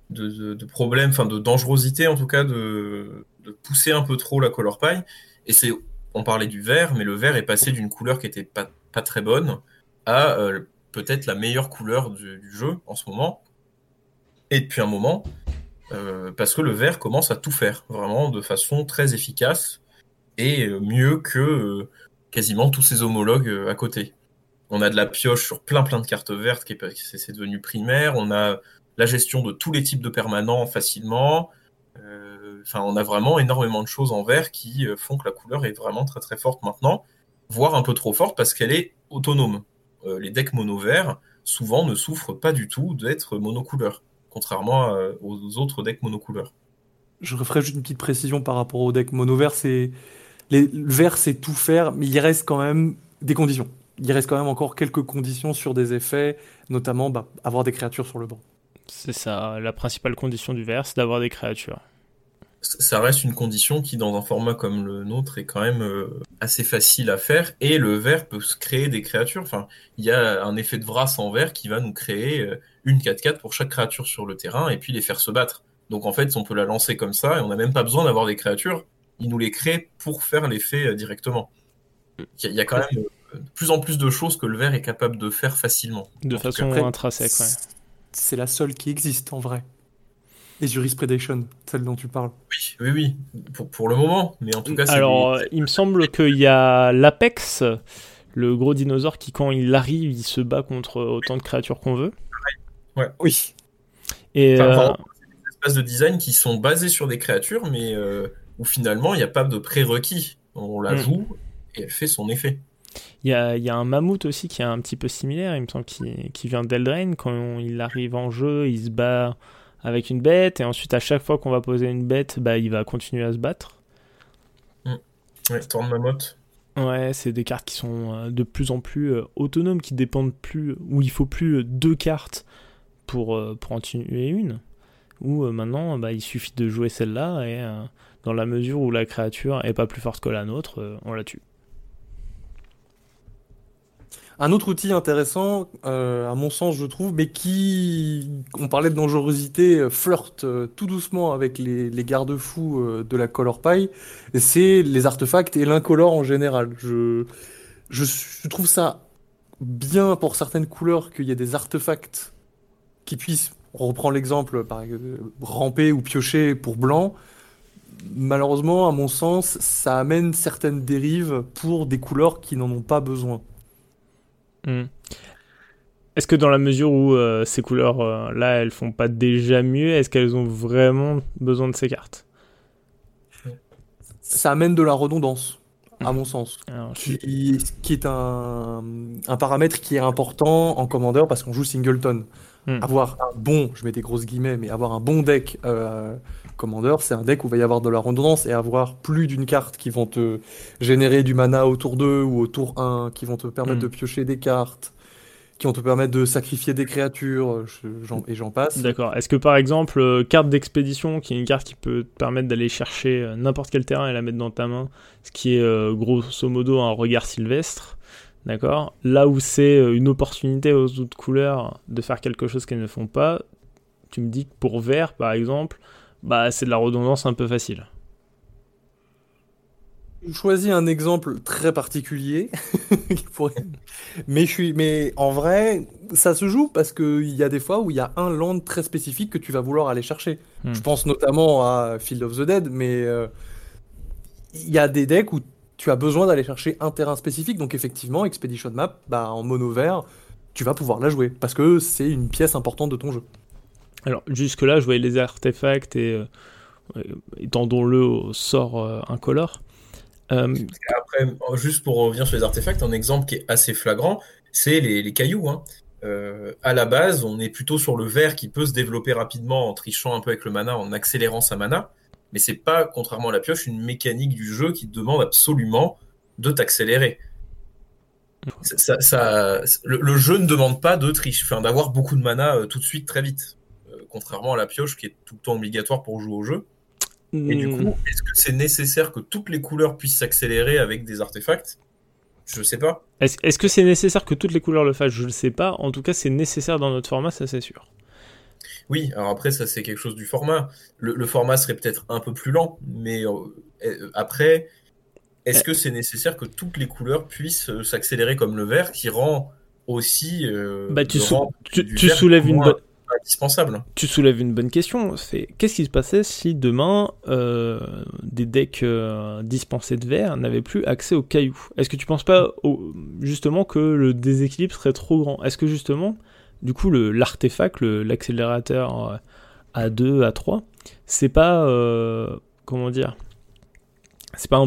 de, de, problèmes, enfin de dangerosité en tout cas, de, de, pousser un peu trop la color pie. Et c'est, on parlait du vert, mais le vert est passé d'une couleur qui était pas, pas très bonne à euh, peut-être la meilleure couleur du, jeu en ce moment. Et depuis un moment, euh, parce que le vert commence à tout faire, vraiment de façon très efficace. est mieux que quasiment tous ses homologues à côté. On a de la pioche sur plein plein de cartes vertes qui c'est devenu primaire. On a la gestion de tous les types de permanents facilement. Enfin, on a vraiment énormément de choses en vert qui font que la couleur est vraiment très très forte maintenant, voire un peu trop forte parce qu'elle est autonome. les decks mono verts souvent ne souffrent pas du tout d'être monocouleur, contrairement aux autres decks monocouleurs. Je referai juste une petite précision par rapport au deck mono vert, c'est les... le vert c'est tout faire, mais il reste quand même des conditions. Il reste quand même encore quelques conditions sur des effets, notamment bah, avoir des créatures sur le banc. C'est ça, la principale condition du vert, c'est d'avoir des créatures ça reste une condition qui, dans un format comme le nôtre, est quand même euh, assez facile à faire. Et le verre peut se créer des créatures. Enfin, il y a un effet de Vras en verre qui va nous créer euh, une 4-4 pour chaque créature sur le terrain et puis les faire se battre. Donc en fait, on peut la lancer comme ça et on n'a même pas besoin d'avoir des créatures. Il nous les crée pour faire l'effet euh, directement. Il y, a quand même de plus en plus de choses que le verre est capable de faire facilement. De façon intrinsèque, ouais. C'est la seule qui existe en vrai. Les Jurisprudation, celle dont tu parles. Oui, oui, oui. Pour, le moment, mais en tout cas. Alors, il me semble qu'il y a l'Apex, le gros dinosaure qui, quand il arrive, il se bat contre autant de créatures qu'on veut. Ouais. Oui. Et enfin, euh, des espaces de design qui sont basés sur des créatures, mais euh, où finalement il n'y a pas de prérequis. On la hmm. joue et elle fait son effet. Il y, a, y a, un mammouth aussi qui est un petit peu similaire, il me semble, qui, qui vient d'Eldraine. Quand il arrive en jeu, il se bat avec une bête, et ensuite à chaque fois qu'on va poser une bête, bah, il va continuer à se battre. Mm. Ouais, tourne mammoth. Ouais, c'est des cartes qui sont euh, de plus en plus euh, autonomes, qui dépendent plus, où il faut plus euh, deux cartes pour, pour en tuer une, où maintenant bah, il suffit de jouer celle-là, et dans la mesure où la créature est pas plus forte que la nôtre, on la tue. Un autre outil intéressant, euh, à mon sens, je trouve, mais qui, on parlait de dangerosité, euh, flirte euh, tout doucement avec les, garde-fous de la Color Pie, c'est les artefacts et l'incolore en général. Je, trouve ça bien pour certaines couleurs qu'il y ait des artefacts qui puissent, on reprend l'exemple, par ramper ou piocher pour blanc. Malheureusement, à mon sens, ça amène certaines dérives pour des couleurs qui n'en ont pas besoin. Hmm. Est-ce que dans la mesure où euh, ces couleurs-là, elles font pas déjà mieux, est-ce qu'elles ont vraiment besoin de ces cartes? Ça amène de la redondance, à mon sens. qui, est un, paramètre qui est important en commandeur parce qu'on joue singleton. Hmm. Avoir un bon, je mets des grosses guillemets, mais avoir un bon deck euh, commandeur, c'est un deck où il va y avoir de la redondance et avoir plus d'une carte qui vont te générer du mana au tour 2 ou au tour 1, qui vont te permettre hmm. de piocher des cartes, qui vont te permettre de sacrifier des créatures, et j'en passe. D'accord. Est-ce que par exemple, euh, carte d'expédition, qui est une carte qui peut te permettre d'aller chercher euh, n'importe quel terrain et la mettre dans ta main, ce qui est euh, grosso modo un regard sylvestre, D'accord? Là où c'est une opportunité aux autres couleurs de faire quelque chose qu'elles ne font pas, tu me dis que pour vert, par exemple, bah c'est de la redondance un peu facile. Je choisis un exemple très particulier, mais je suis, mais en vrai, ça se joue parce qu'il y a des fois où il y a un land très spécifique que tu vas vouloir aller chercher. Hmm. Je pense notamment à Field of the Dead, mais euh, il y a des decks où tu as besoin d'aller chercher un terrain spécifique. Donc effectivement, Expedition Map, bah, en mono vert, tu vas pouvoir la jouer parce que c'est une pièce importante de ton jeu. Alors jusque-là, je voyais les artefacts et euh, étendons-le au sort euh, incolore. Euh, Après, juste pour revenir sur les artefacts, un exemple qui est assez flagrant, c'est les, cailloux. Hein. à la base, on est plutôt sur le vert qui peut se développer rapidement en trichant un peu avec le mana, en accélérant sa mana. Mais c'est pas, contrairement à la pioche, une mécanique du jeu qui demande absolument de t'accélérer. Ça, le, jeu ne demande pas de triche, enfin, d'avoir beaucoup de mana tout de suite très vite contrairement à la pioche qui est tout le temps obligatoire pour jouer au jeu. Et du coup, hmm. est-ce que c'est nécessaire que toutes les couleurs puissent s'accélérer avec des artefacts? Je sais pas. Est-ce que c'est nécessaire que toutes les couleurs le fassent? Je ne sais pas. En tout cas, c'est nécessaire dans notre format, ça c'est sûr. Oui, alors après, ça c'est quelque chose du format. Le, format serait peut-être un peu plus lent, mais euh, euh, après, est-ce que c'est nécessaire que toutes les couleurs puissent euh, s'accélérer comme le vert qui rend aussi. bah, tu, tu, soulèves une bonne indispensable. Tu soulèves une bonne question. C'est qu'est-ce qui se passait si demain euh, des decks euh, dispensés de verre n'avaient plus accès aux cailloux? Est-ce que tu penses pas justement que le déséquilibre serait trop grand? Est-ce que justement, du coup, l'artefact, l'accélérateur à 2, à 3, c'est pas comment dire C'est pas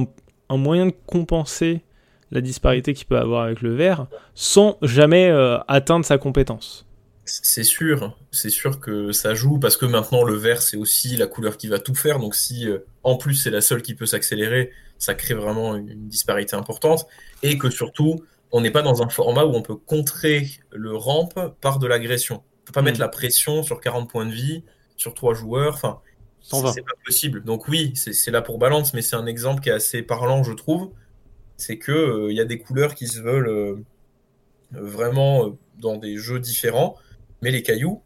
un, moyen de compenser la disparité qu'il peut avoir avec le verre sans jamais atteindre sa compétence c'est sûr, c'est sûr que ça joue parce que maintenant le vert c'est aussi la couleur qui va tout faire. Donc si euh, en plus c'est la seule qui peut s'accélérer, ça crée vraiment une, disparité importante et que surtout on n'est pas dans un format où on peut contrer le ramp par de l'agression. On peut pas mettre mm. la pression sur 40 points de vie sur trois joueurs. Enfin, c'est pas possible. Donc oui, c'est là pour balance, mais c'est un exemple qui est assez parlant, je trouve. C'est que euh, il y a des couleurs qui se veulent euh, vraiment dans des jeux différents mais les cailloux,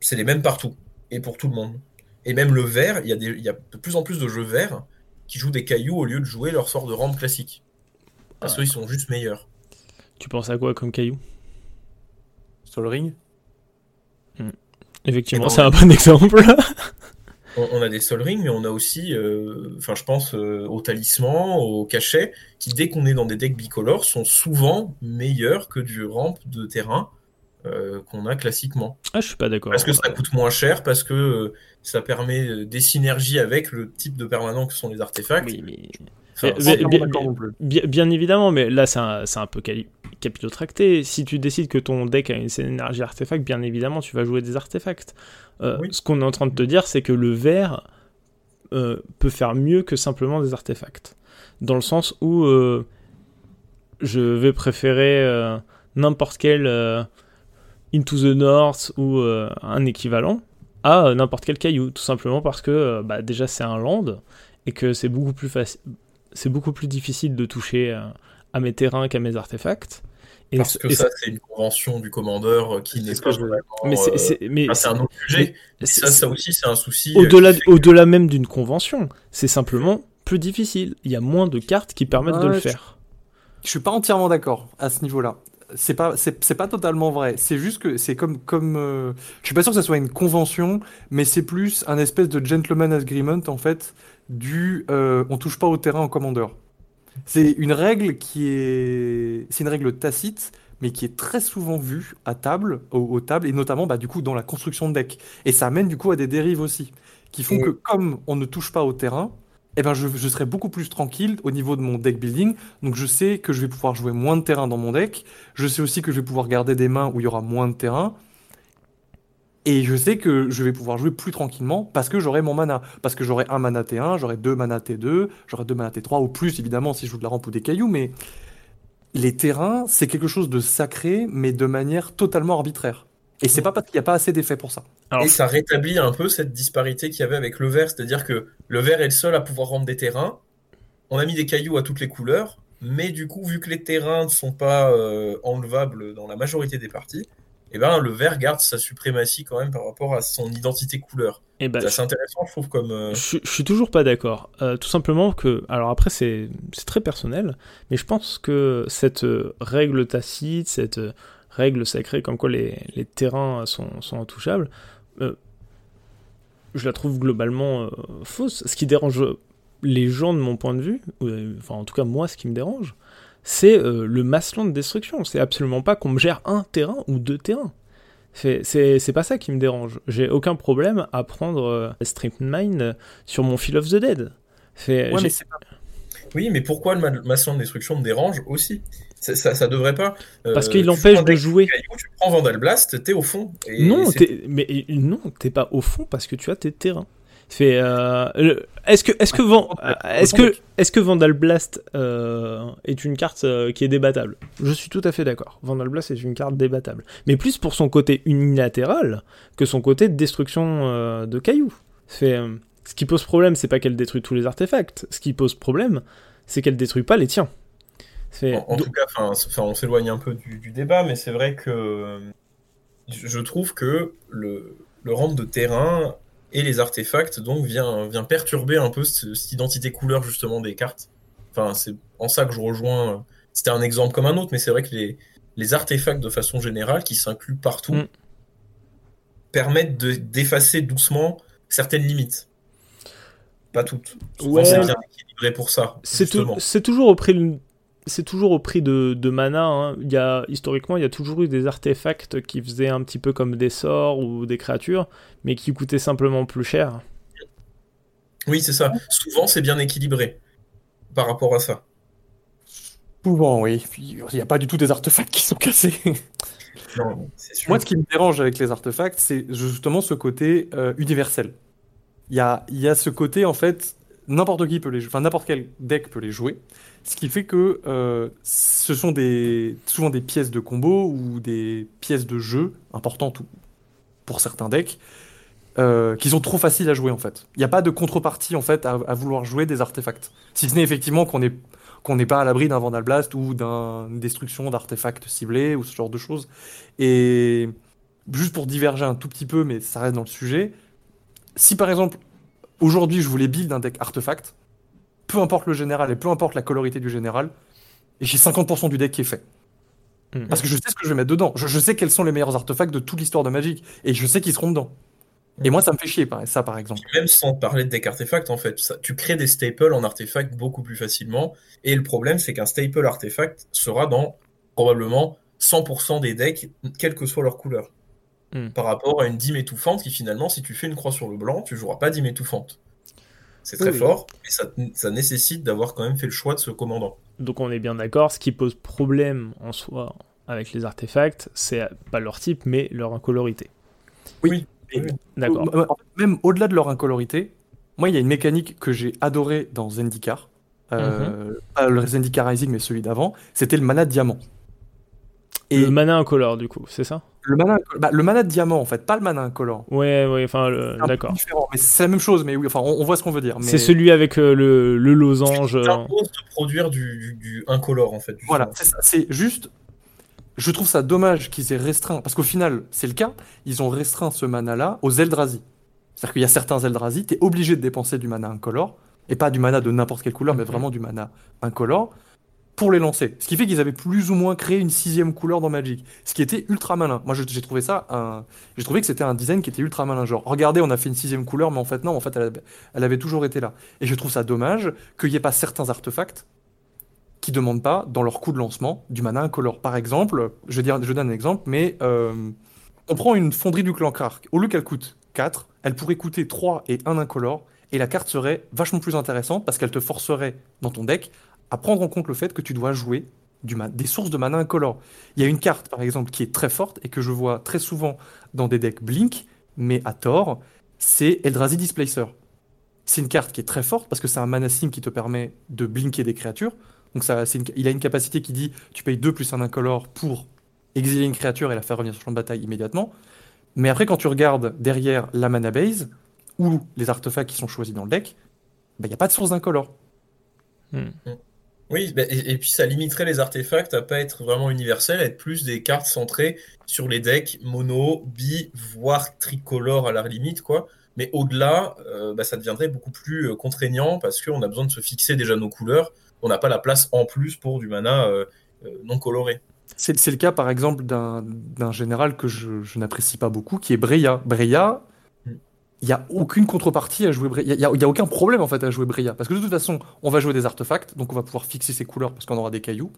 c'est les mêmes partout et pour tout le monde. Et même le vert, il y, y a de plus en plus de jeux verts qui jouent des cailloux au lieu de jouer leur sort de rampe classique. Parce qu'ils sont juste meilleurs. Tu penses à quoi comme cailloux Sol Ring? Hmm. Effectivement, c'est un bon exemple. on, a des Sol Ring, mais on a aussi, euh, enfin, je pense euh, aux talismans, aux cachets, qui dès qu'on est dans des decks bicolores sont souvent meilleurs que du ramp de terrain euh, qu'on a classiquement. Ah, je suis pas d'accord. Parce que ça coûte moins cher, parce que euh, ça permet des synergies avec le type de permanent que sont les artefacts. Oui, mais... bien, évidemment, mais là c'est un, un, peu capillotracté. Si tu décides que ton deck a une synergie artefact, bien évidemment tu vas jouer des artefacts. Ce qu'on est en train de te dire, c'est que le vert peut faire mieux que simplement des artefacts. Dans le sens où je vais préférer n'importe quel Into the North ou euh, un équivalent à euh, n'importe quel caillou, tout simplement parce que euh, bah, déjà c'est un land et que c'est beaucoup plus facile, c'est beaucoup plus difficile de toucher à mes terrains qu'à mes artefacts. Et parce que ça, c'est une convention du commandeur qui n'est pas vraiment. Mais c'est un autre sujet. ça, ça aussi, c'est un souci. Au-delà, au-delà même d'une convention, c'est simplement plus difficile. Il y a moins de cartes qui permettent de le faire. Je suis pas entièrement d'accord à ce niveau-là c'est pas c'est pas totalement vrai. C'est juste que c'est comme comme euh, je suis pas sûr que ça soit une convention, mais c'est plus un espèce de gentleman agreement en fait du euh, on touche pas au terrain en commandeur. C'est une règle qui est c'est une règle tacite mais qui est très souvent vue à table aux, tables et notamment bah, du coup dans la construction de deck et ça amène du coup à des dérives aussi qui font que comme on ne touche pas au terrain, eh ben je, je, serai beaucoup plus tranquille au niveau de mon deck building. Donc je sais que je vais pouvoir jouer moins de terrain dans mon deck. Je sais aussi que je vais pouvoir garder des mains où il y aura moins de terrain. Et je sais que je vais pouvoir jouer plus tranquillement parce que j'aurai mon mana. Parce que j'aurai un mana T1, j'aurai deux mana T2, j'aurai deux mana T3 ou plus évidemment si je joue de la rampe ou des cailloux. Mais les terrains, c'est quelque chose de sacré, mais de manière totalement arbitraire. Et c'est pas parce qu'il n'y a pas assez d'effets pour ça. Et ça rétablit un peu cette disparité qu'il y avait avec le vert, c'est-à-dire que le vert est le seul à pouvoir rendre des terrains. On a mis des cailloux à toutes les couleurs, mais du coup, vu que les terrains ne sont pas euh, enlevables dans la majorité des parties, eh ben, le vert garde sa suprématie quand même par rapport à son identité couleur. Eh ben, c'est intéressant, je trouve. Comme, euh, je, je, suis toujours pas d'accord. Euh, tout simplement que. Alors après, c'est très personnel, mais je pense que cette règle tacite, cette règle sacrée comme quoi les, terrains sont, sont intouchables, euh, je la trouve globalement euh, fausse. Ce qui dérange les gens de mon point de vue, euh, enfin en tout cas moi ce qui me dérange, c'est le masselon de destruction. C'est absolument pas qu'on me gère un terrain ou deux terrains. C'est pas ça qui me dérange. J'ai aucun problème à prendre Street Mine sur mon Feel of the Dead. Oui, mais pourquoi le masselon de destruction me dérange aussi? Ça, ça, devrait pas. Parce qu'il l'empêche de jouer. tu prends Vandal Blast, t'es au fond. non, mais non, t'es pas au fond parce que tu as tes terrains. Euh, est-ce que est-ce que est-ce que est-ce que Vandal Blast euh, est une carte euh, qui est débattable? Je suis tout à fait d'accord. Vandal Blast est une carte débattable, mais plus pour son côté unilatéral que son côté de destruction de cailloux. Ce qui pose problème, c'est pas qu'elle détruit tous les artefacts. Ce qui pose problème, c'est qu'elle détruit pas les tiens. En, tout cas, on s'éloigne un peu du, débat, mais c'est vrai que je trouve que le, le de terrain et les artefacts donc vient, vient perturber un peu cette, identité couleur justement des cartes. Enfin, c'est en ça que je rejoins. C'était un exemple comme un autre, mais c'est vrai que les, les artefacts de façon générale qui s'incluent partout. Mm. permettent d'effacer doucement certaines limites. Pas toutes. ouais. c'est bien équilibré pour ça. C'est toujours au prix c'est toujours au prix de, de mana. Hein. Il y a, historiquement, il y a toujours eu des artefacts qui faisaient un petit peu comme des sorts ou des créatures, mais qui coûtaient simplement plus cher. Oui, c'est ça. Souvent, c'est bien équilibré par rapport à ça. Souvent, oui. Il n'y a pas du tout des artefacts qui sont cassés. Non, sûr. Moi, ce qui me dérange avec les artefacts, c'est justement ce côté euh, universel. Il y a, y a ce côté, en fait, n'importe qui peut les enfin n'importe quel deck peut les jouer. Ce qui fait que euh, ce sont des, souvent des pièces de combo ou des pièces de jeu importantes pour certains decks euh, qui sont trop faciles à jouer en fait. Il n'y a pas de contrepartie en fait à, vouloir jouer des artefacts. Si ce n'est effectivement qu'on qu'on n'est pas à l'abri d'un Vandal Blast ou d'une destruction d'artefacts ciblés ou ce genre de choses. Et juste pour diverger un tout petit peu, mais ça reste dans le sujet, si par exemple aujourd'hui je voulais build un deck artefact, peu importe le général et peu importe la colorité du général, et j'ai 50% du deck qui est fait. Hmm. Parce que je sais ce que je vais mettre dedans. Je, sais quels sont les meilleurs artefacts de toute l'histoire de Magic. Et je sais qu'ils seront dedans. Et moi, ça me fait chier, ça, par exemple. Même sans parler de deck artefact, en fait, tu crées des staples en artefact beaucoup plus facilement. Et le problème, c'est qu'un staple artefact sera dans probablement 100% des decks, quelle que soit leur couleur. Hmm. Par rapport à une dîme étouffante qui, finalement, si tu fais une croix sur le blanc, tu joueras pas dîme étouffante. C'est très fort, et ça, nécessite d'avoir quand même fait le choix de ce commandant. Donc on est bien d'accord, ce qui pose problème en soi avec les artefacts, c'est pas leur type, mais leur incolorité. Oui, d'accord. Même au-delà de leur incolorité, moi il y a une mécanique que j'ai adorée dans Zendikar, euh, mhm. pas le Zendikar Rising mais celui d'avant, c'était le mana diamant. Et le mana incolore, du coup, c'est ça? Le mana, bah, le mana de diamant, en fait, pas le mana incolore. Ouais, ouais, enfin, d'accord. C'est la même chose, mais oui, enfin, on, voit ce qu'on veut dire. C'est celui avec euh, le, le, losange. C'est euh. de produire du, du, incolore, en fait. Voilà, c'est juste. Je trouve ça dommage qu'ils aient restreint, parce qu'au final, c'est le cas, ils ont restreint ce mana-là aux Eldrazi. C'est-à-dire qu'il y a certains Eldrazi, t'es obligé de dépenser du mana incolore, et pas du mana de n'importe quelle couleur, mais vraiment du mana incolore pour les lancer. Ce qui fait qu'ils avaient plus ou moins créé une sixième couleur dans Magic. Ce qui était ultra malin. Moi, j'ai trouvé ça, un... j'ai trouvé que c'était un design qui était ultra malin. Genre, regardez, on a fait une sixième couleur, mais en fait, non, en fait, elle, avait toujours été là. Et je trouve ça dommage qu'il n'y ait pas certains artefacts qui demandent pas, dans leur coup de lancement, du mana incolore. Par exemple, je, dire, je donne un exemple, mais euh, on prend une fonderie du clan Krark. Au lieu qu'elle coûte 4, elle pourrait coûter 3 et 1 incolore, et la carte serait vachement plus intéressante parce qu'elle te forcerait dans ton deck à prendre en compte le fait que tu dois jouer du des sources de mana incolore. Il y a une carte, par exemple, qui est très forte et que je vois très souvent dans des decks Blink, mais à tort, c'est Eldrazi Displacer. C'est une carte qui est très forte parce que c'est un mana sim qui te permet de blinker des créatures. Donc ça, il a une capacité qui dit tu payes 2 plus un incolore pour exiler une créature et la faire revenir sur le champ de bataille immédiatement. Mais après, quand tu regardes derrière la mana base ou les artefacts qui sont choisis dans le deck, bah, il n'y a pas de source incolore. Hmm. Oui, bah, et, puis ça limiterait les artefacts à pas être vraiment universels, à être plus des cartes centrées sur les decks mono, bi, voire tricolore à la limite, quoi. Mais au-delà, euh, bah, ça deviendrait beaucoup plus euh, contraignant parce qu'on a besoin de se fixer déjà nos couleurs. On n'a pas la place en plus pour du mana euh, non coloré. C'est le cas par exemple d'un général que je, je n'apprécie pas beaucoup, qui est Breya. Breya, il n'y a aucune contrepartie à jouer Il n'y a, a, aucun problème en fait à jouer Breya. Parce que de toute façon, on va jouer des artefacts, donc on va pouvoir fixer ses couleurs parce qu'on aura des cailloux.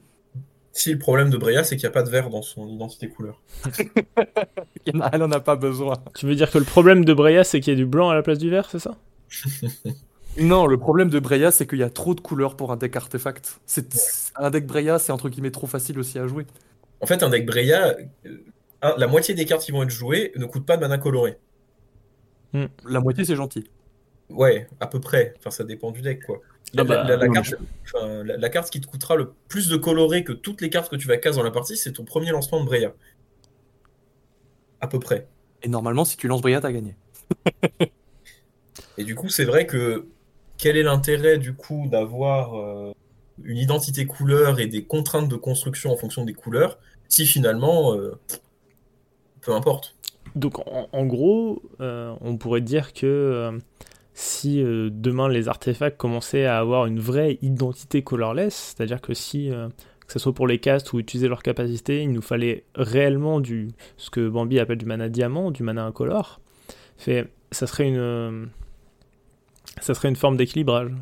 Si le problème de Breya, c'est qu'il n'y a pas de vert dans son identité couleur. Elle n'en a pas besoin. Tu veux dire que le problème de Breya, c'est qu'il y a du blanc à la place du vert, c'est ça? Non, le problème de Breya, c'est qu'il y a trop de couleurs pour un deck artefact. Un deck Breya, c'est entre guillemets trop facile aussi à jouer. En fait, un deck Breya, euh, la moitié des cartes qui vont être jouées ne coûtent pas de mana coloré. Hmm. La moitié, c'est gentil. Ouais, à peu près. Enfin, ça dépend du deck, quoi. La, carte, qui te coûtera le plus de coloré que toutes les cartes que tu vas caser dans la partie, c'est ton premier lancement de Breya. À peu près. Et normalement, si tu lances Breya, t'as gagné. et du coup, c'est vrai que quel est l'intérêt du coup d'avoir euh, une identité couleur et des contraintes de construction en fonction des couleurs si finalement, euh, peu importe. Donc en, gros, euh, on pourrait dire que euh, si euh, demain les artefacts commençaient à avoir une vraie identité colorless, c'est-à-dire que si que ce soit pour les castes ou utiliser leur capacité, il nous fallait réellement du ce que Bambi appelle du mana diamant, du mana incolore. Ça serait une ça serait une forme d'équilibrage.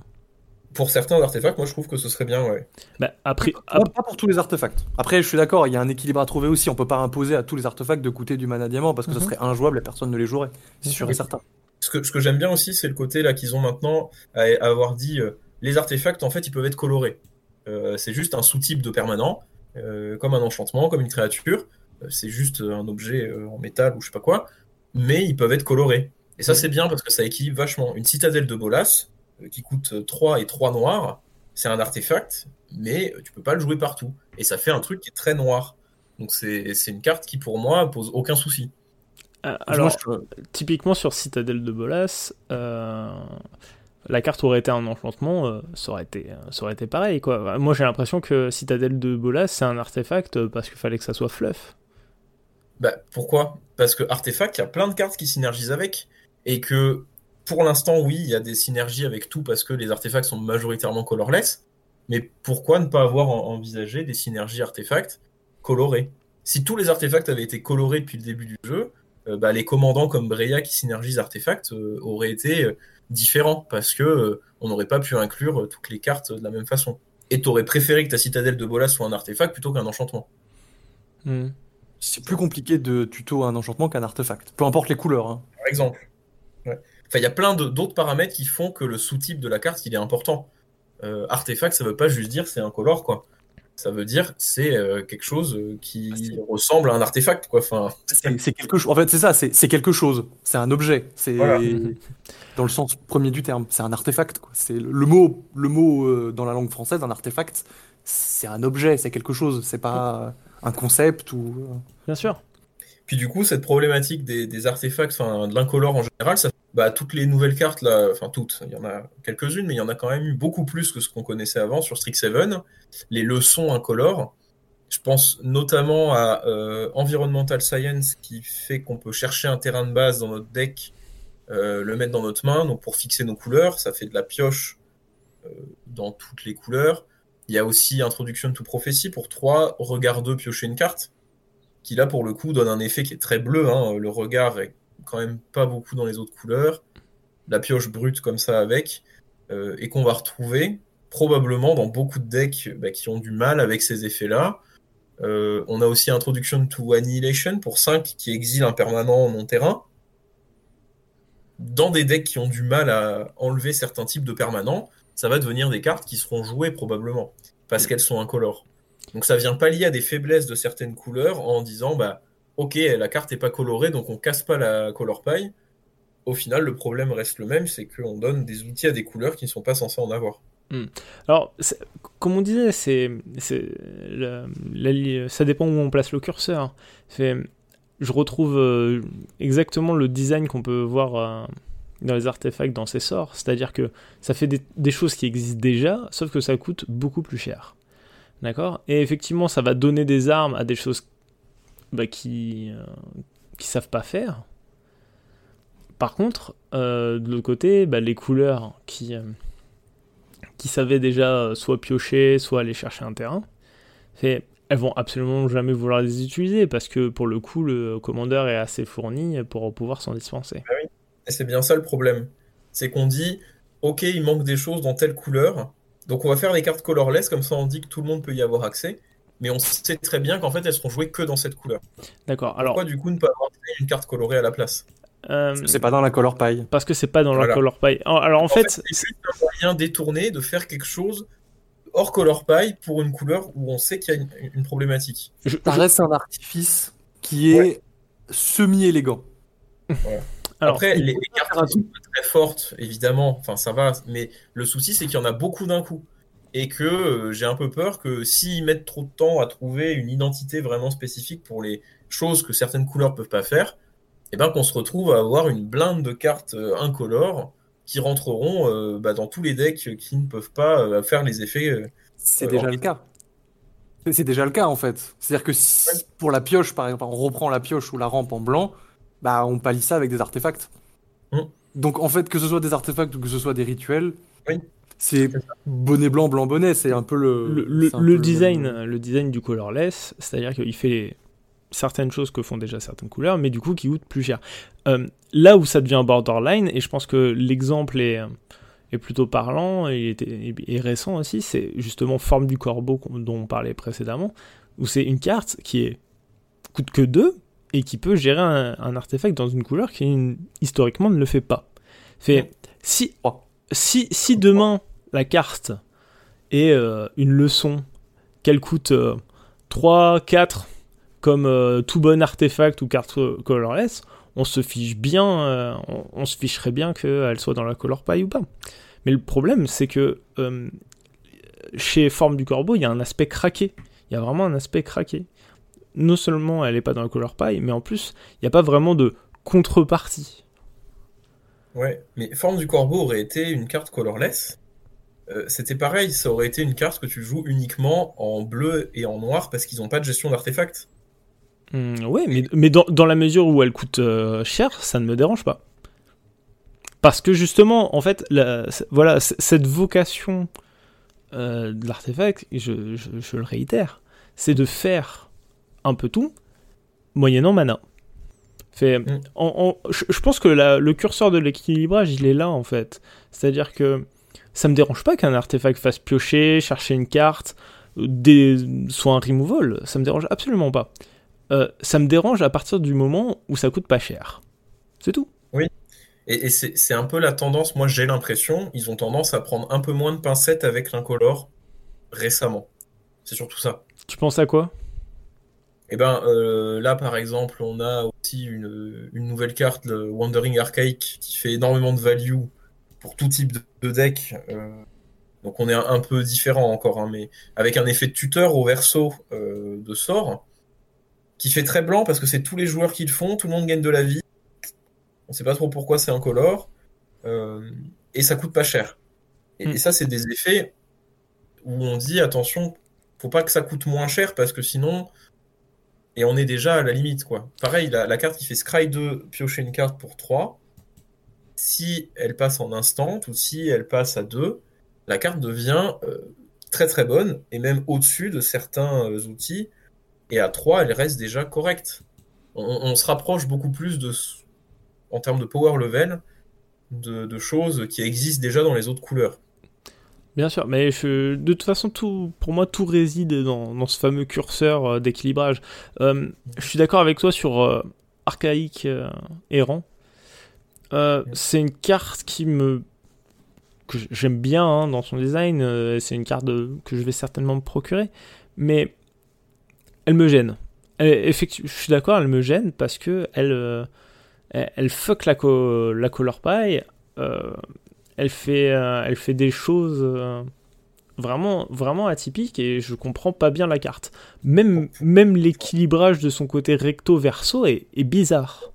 Pour certains artefacts, moi je trouve que ce serait bien, ouais. Bah, après, Pas, pas pour tous les artefacts. Après, je suis d'accord, il y a un équilibre à trouver aussi. On peut pas imposer à tous les artefacts de coûter du mana diamant parce que Mhm. ça serait injouable et personne ne les jouerait. C'est sûr et certain. Ce que, ce que j'aime bien aussi, c'est le côté là qu'ils ont maintenant à, à avoir dit euh, les artefacts en fait ils peuvent être colorés. Euh, c'est juste un sous-type de permanent, euh, comme un enchantement, comme une créature. C'est juste un objet euh, en métal ou je sais pas quoi, mais ils peuvent être colorés. Et ça c'est bien parce que ça équilibre vachement. Une citadelle de Bolas euh, qui coûte 3 et 3 noirs, c'est un artefact, mais euh, tu peux pas le jouer partout. Et ça fait un truc qui est très noir. Donc c'est c'est une carte qui pour moi pose aucun souci. euh, Alors, typiquement sur Citadelle de Bolas, euh, la carte aurait été un enchantement, euh, ça, aurait été, euh, ça aurait été pareil. Quoi. Moi j'ai l'impression que Citadelle de Bolas c'est un artefact euh, parce qu'il fallait que ça soit fluff. Bah, pourquoi? Parce que Artefact, il y a plein de cartes qui synergisent avec, et que pour l'instant, oui, il y a des synergies avec tout parce que les artefacts sont majoritairement colorless, mais pourquoi ne pas avoir en- envisagé des synergies artefacts colorées Si tous les artefacts avaient été colorés depuis le début du jeu, euh, bah, les commandants comme Breya qui synergisent artefacts euh, auraient été euh, différents parce que euh, on n'aurait pas pu inclure toutes les cartes de la même façon. Et t'aurais préféré que ta citadelle de Bolas soit un artefact plutôt qu'un enchantement. Hmm. c'est plus compliqué de tuto un enchantement qu'un artefact. Peu importe les couleurs. hein. par exemple. Enfin, il y a plein d'autres paramètres qui font que le sous-type de la carte, il est important. Euh, artefact, ça veut pas juste dire c'est incolore, quoi. Ça veut dire c'est euh, quelque chose euh, qui C'est- ressemble à un artefact, quoi. Enfin, C'est quelque chose. En fait, c'est ça. C'est c'est quelque chose. C'est un objet. C'est Voilà. dans le sens premier du terme. C'est un artefact. C'est le mot. Le mot euh, dans la langue française, un artefact, c'est un objet. C'est quelque chose. C'est pas un concept ou. Bien sûr. Puis du coup, cette problématique des, des artefacts, enfin de l'incolore en général, ça, bah, toutes les nouvelles cartes là, enfin toutes, il y en a quelques-unes, mais il y en a quand même eu beaucoup plus que ce qu'on connaissait avant sur Strixhaven. Les leçons incolores, je pense notamment à euh, Environmental Science qui fait qu'on peut chercher un terrain de base dans notre deck, euh, le mettre dans notre main, donc pour fixer nos couleurs, ça fait de la pioche euh, dans toutes les couleurs. Il y a aussi Introduction to Prophecy pour 3, regard 2, piocher une carte qui là pour le coup donne un effet qui est très bleu. hein. Le regard est quand même pas beaucoup dans les autres couleurs. La pioche brute comme ça avec, euh, et qu'on va retrouver probablement dans beaucoup de decks bah, qui ont du mal avec ces effets-là. Euh, on a aussi Introduction to Annihilation pour 5 qui exile un permanent non terrain. Dans des decks qui ont du mal à enlever certains types de permanents, ça va devenir des cartes qui seront jouées probablement parce qu'elles sont incolores. Donc ça vient pallier à des faiblesses de certaines couleurs en disant bah ok la carte est pas colorée donc on casse pas la color pie. Au final le problème reste le même c'est qu'on donne des outils à des couleurs qui ne sont pas censés en avoir. Alors, c'est- comme on disait, c'est, ça dépend où on place le curseur. C'est- je retrouve euh, exactement le design qu'on peut voir euh, dans les artefacts, dans ces sorts. C'est-à-dire que ça fait des, des choses qui existent déjà, sauf que ça coûte beaucoup plus cher. D'accord? Et effectivement, ça va donner des armes à des choses bah, qui, euh, qui savent pas faire. Par contre, euh, de l'autre côté, bah, les couleurs qui, euh, qui savaient déjà euh, soit piocher, soit aller chercher un terrain, fait, elles vont absolument jamais vouloir les utiliser parce que pour le coup, le commandeur est assez fourni pour pouvoir s'en dispenser. Et c'est bien ça le problème. C'est qu'on dit ok il manque des choses dans telle couleur, donc on va faire des cartes colorless comme ça on dit que tout le monde peut y avoir accès. Mais on sait très bien qu'en fait elles seront jouées que dans cette couleur. D'accord. Alors, Pourquoi du coup ne pas avoir une carte colorée à la place? Euh, C'est pas dans la color pie. parce que c'est pas dans Voilà. la color pie. Alors, en, fait, c'est juste un moyen détourné de faire quelque chose hors color pie pour une couleur où on sait qu'il y a une, une problématique. je- Ça je- reste un artifice qui est Ouais. semi-élégant. alors, Après, les, les cartes sont pas très fortes, évidemment, enfin ça va, mais le souci c'est qu'il y en a beaucoup d'un coup. Et que euh, j'ai un peu peur que s'ils mettent trop de temps à trouver une identité vraiment spécifique pour les choses que certaines couleurs peuvent pas faire, et ben qu'on se retrouve à avoir une blinde de cartes euh, incolores qui rentreront euh, bah, dans tous les decks qui ne peuvent pas faire les effets. C'est déjà en- le cas. C'est- déjà le cas en fait. C'est-à-dire que si, pour la pioche, par exemple, on reprend la pioche ou la rampe en blanc, bah on pallie ça avec des artefacts. Mm. Donc en fait, que ce soit des artefacts ou que ce soit des rituels, Oui. C'est bonnet blanc, blanc bonnet, c'est un peu le. Le, design, le design du colorless, c'est-à-dire qu'il fait certaines choses que font déjà certaines couleurs, mais du coup qui coûtent plus cher. Euh, là où ça devient borderline, et je pense que l'exemple est, est, plutôt parlant et, est, récent aussi, c'est justement Forme du Corbeau dont on parlait précédemment, où c'est une carte qui est coûte que 2 et qui peut gérer un, artefact dans une couleur qui historiquement ne le fait pas. Fait, si, si, si demain la carte est euh, une leçon qu'elle coûte 3, euh, 4 comme euh, tout bon artefact ou carte colorless, on se fiche bien, on, se ficherait bien qu'elle soit dans la color pie ou pas. Mais le problème, c'est que chez Forme du Corbeau, il y a un aspect craqué. Il y a vraiment un aspect craqué non seulement elle n'est pas dans la couleur paille, mais en plus, il n'y a pas vraiment de contrepartie. Ouais, mais Forme du Corbeau aurait été une carte colorless. Euh, c'était pareil, ça aurait été une carte que tu joues uniquement en bleu et en noir parce qu'ils n'ont pas de gestion d'artefacts. Hmm, ouais, mais, mais dans, la mesure où elle coûte euh, cher, ça ne me dérange pas. Parce que justement, en fait, voilà, cette vocation euh, de l'artefact, je, je, le réitère, c'est de faire un peu tout, moyennant mana. Fait, mm. je, pense que le curseur de l'équilibrage, il est là en fait. C'est-à-dire que ça me dérange pas qu'un artefact fasse piocher, chercher une carte, des, soit un removal. Ça me dérange absolument pas. Euh, ça me dérange à partir du moment où ça coûte pas cher. C'est tout. Oui. Et, c'est un peu la tendance, moi j'ai l'impression, ils ont tendance à prendre un peu moins de pincettes avec l'incolore récemment. C'est surtout ça. Tu penses à quoi? Eh ben euh, là par exemple on a aussi une, nouvelle carte, le Wandering Archaic, qui fait énormément de value pour tout type de, deck. Euh, donc on est un, peu différent encore, hein, mais avec un effet de tuteur au verso euh, de sort, qui fait très blanc parce que c'est tous les joueurs qui le font, tout le monde gagne de la vie. On sait pas trop pourquoi c'est incolore. et ça coûte pas cher. Et, et hmm. ça c'est des effets où on dit attention, faut pas que ça coûte moins cher parce que sinon et on est déjà à la limite, quoi. Pareil, la, carte qui fait Scry 2, piocher une carte pour 3, si elle passe en instant, ou si elle passe à 2, la carte devient euh, très très bonne, et même au-dessus de certains euh, outils, et à 3, elle reste déjà correcte. On, se rapproche beaucoup plus de, en termes de power level, de choses qui existent déjà dans les autres couleurs. Bien sûr, mais de toute façon, tout, pour moi, tout réside dans, ce fameux curseur euh, d'équilibrage. Je suis d'accord avec toi sur Archaïque Errant. C'est une carte qui me que j'aime bien hein, dans son design. c'est une carte que je vais certainement me procurer, mais elle me gêne. effectivement, je suis d'accord, elle me gêne parce que elle, elle, fuck la, la color pie elle fait, euh, elle fait des choses euh, vraiment, vraiment atypiques et je comprends pas bien la carte. Même, même l'équilibrage de son côté recto-verso est, bizarre.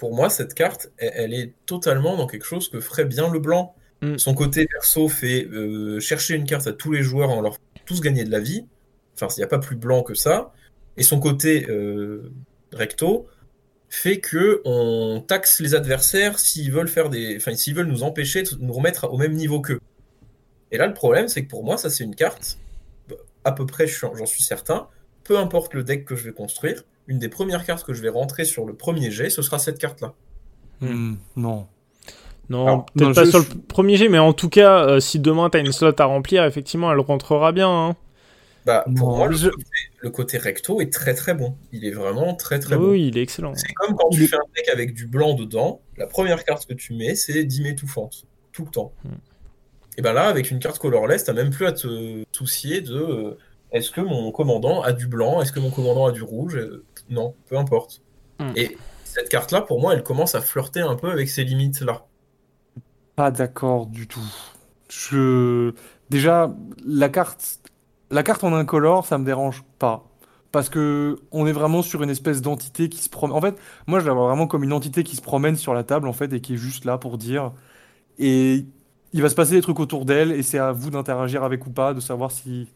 Pour moi, cette carte, elle, est totalement dans quelque chose que ferait bien le blanc. Mm. Son côté verso fait euh, chercher une carte à tous les joueurs en leur tous gagner de la vie. Enfin, il n'y a pas plus blanc que ça. Et son côté recto fait que on taxe les adversaires s'ils veulent faire des, enfin s'ils veulent nous empêcher de nous remettre au même niveau qu'eux. Et là, le problème, c'est que pour moi, ça c'est une carte, à peu près, j'en suis certain, peu importe le deck que je vais construire, une des premières cartes que je vais rentrer sur le premier jet, ce sera cette carte-là. Hmm, non. Non, peut-être pas sur le premier jet, mais en tout cas, euh, si demain tu as une slot à remplir, effectivement, elle rentrera bien. Hein. Bah, pour moi, le, côté, recto est très très bon. Il est vraiment très très bon. Oui, il est excellent. C'est comme quand tu fais un deck avec du blanc dedans, la première carte que tu mets, c'est 10 étouffante. Tout le temps. Hmm. Et ben là, avec une carte colorless, t'as même plus à te soucier de euh, est-ce que mon commandant a du blanc, est-ce que mon commandant a du rouge euh, Non, peu importe. Hmm. Et cette carte-là, pour moi, elle commence à flirter un peu avec ces limites-là. Pas d'accord du tout. Je... Déjà, la carte la carte en incolore, ça me dérange pas. Parce que on est vraiment sur une espèce d'entité qui se promène. En fait, moi, je la vois vraiment comme une entité qui se promène sur la table, en fait, et qui est juste là pour dire. Et il va se passer des trucs autour d'elle, et c'est à vous d'interagir avec ou pas, de savoir si.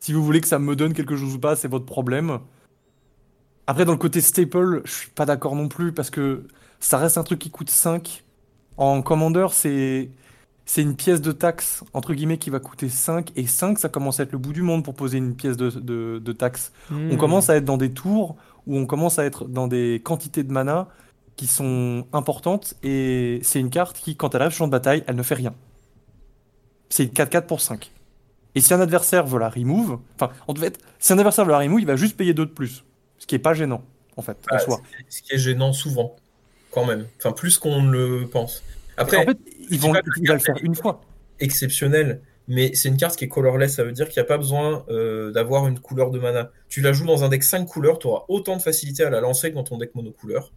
Si vous voulez que ça me donne quelque chose ou pas, c'est votre problème. Après, dans le côté staple, je suis pas d'accord non plus, parce que ça reste un truc qui coûte 5. En Commander, c'est c'est une pièce de taxe, entre guillemets, qui va coûter 5, et 5, ça commence à être le bout du monde pour poser une pièce de, de, de taxe. On Hmm. commence à être dans des tours où on commence à être dans des quantités de mana qui sont importantes, et c'est une carte qui, quand elle arrive sur de bataille, elle ne fait rien. C'est une 4-4 pour 5. Et si un adversaire veut la remove, enfin, en fait, si un adversaire veut la remove, il va juste payer 2 de plus. Qui est pas gênant, en fait, en Ah, soi. c'est- Ce qui est gênant souvent, quand même. Enfin, plus qu'on le pense. Après, en fait, ils vont, il va le faire une fois. exceptionnel, mais c'est une carte qui est colorless, ça veut dire qu'il n'y a pas besoin euh, d'avoir une couleur de mana. Tu la joues dans un deck 5 couleurs, tu auras autant de facilité à la lancer que dans ton deck monocouleur.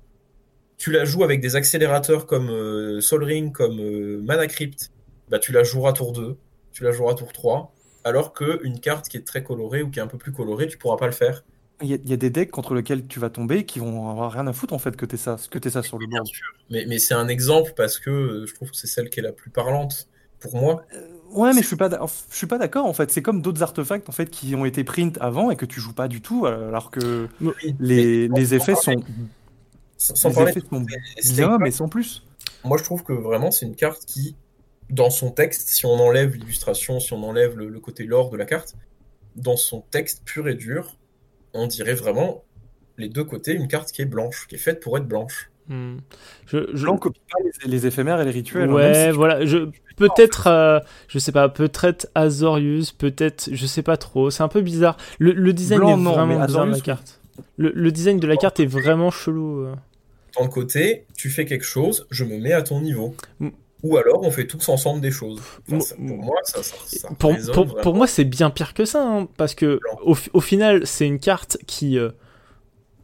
Tu la joues avec des accélérateurs comme euh, Sol Ring, comme euh, Mana Crypt, bah, tu la joueras tour 2, tu la joueras tour 3, alors qu'une carte qui est très colorée ou qui est un peu plus colorée, tu pourras pas le faire. Il y, a, il y a des decks contre lesquels tu vas tomber qui vont avoir rien à foutre en fait que t'aies ça, que t'aies ça sur le board. Mais, mais c'est un exemple parce que euh, je trouve que c'est celle qui est la plus parlante pour moi. Ouais, mais je suis pas, je suis pas d'accord en fait. C'est comme d'autres artefacts en fait qui ont été print avant et que tu joues pas du tout, alors que Oui, les, les effets parler- sont sans, les parler effets sont bien, mais sans plus. Moi, je trouve que vraiment, c'est une carte qui, dans son texte, si on enlève l'illustration, si on enlève le, le côté lore de la carte, dans son texte pur et dur, on dirait vraiment les deux côtés une carte qui est blanche, qui est faite pour être blanche. Hmm. Je, je- Blanc copie pas les, les éphémères et les rituels. hein, Ouais, si voilà. Je peut-être, euh, je sais pas, peut-être Azorius, peut-être, je sais pas trop. C'est un peu bizarre. Le, le design Blanc, est non, vraiment bizarre de la Azorius, carte. Le, le design de la carte est vraiment chelou. euh. Dans le côté, tu fais quelque chose, je me mets à ton niveau. Ou alors, on fait tous ensemble des choses. Enfin, ça- pour moi, ça, ça, ça Pour, résonne pour, vraiment. pour moi, c'est bien pire que ça, hein, parce que au, fi- au final, c'est une carte qui euh,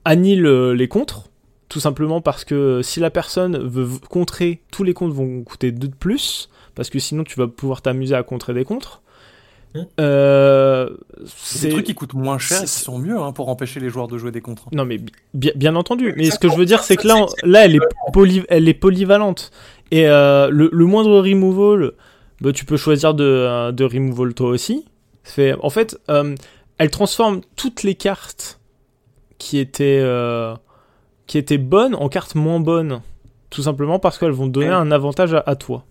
annule euh, les contres, tout simplement parce que euh, si la personne veut contrer, tous les contres vont coûter 2 de plus, parce que sinon tu vas pouvoir t'amuser à contrer des contres. Hmm. Euh, C'est des trucs qui coûtent moins cher et qui sont mieux hein, pour empêcher les joueurs de jouer des contres. Non mais bi- bien, bien entendu, mais ce que je veux dire c'est que là, on- là elle est, poly- elle est polyvalente. Et euh, le, le moindre removal, bah, tu peux choisir de, euh, de removal toi aussi. Fait, en fait, euh, elle transforme toutes les cartes qui étaient, euh, qui étaient bonnes en cartes moins bonnes. Tout simplement parce qu'elles vont donner Ouais. un avantage à, à toi.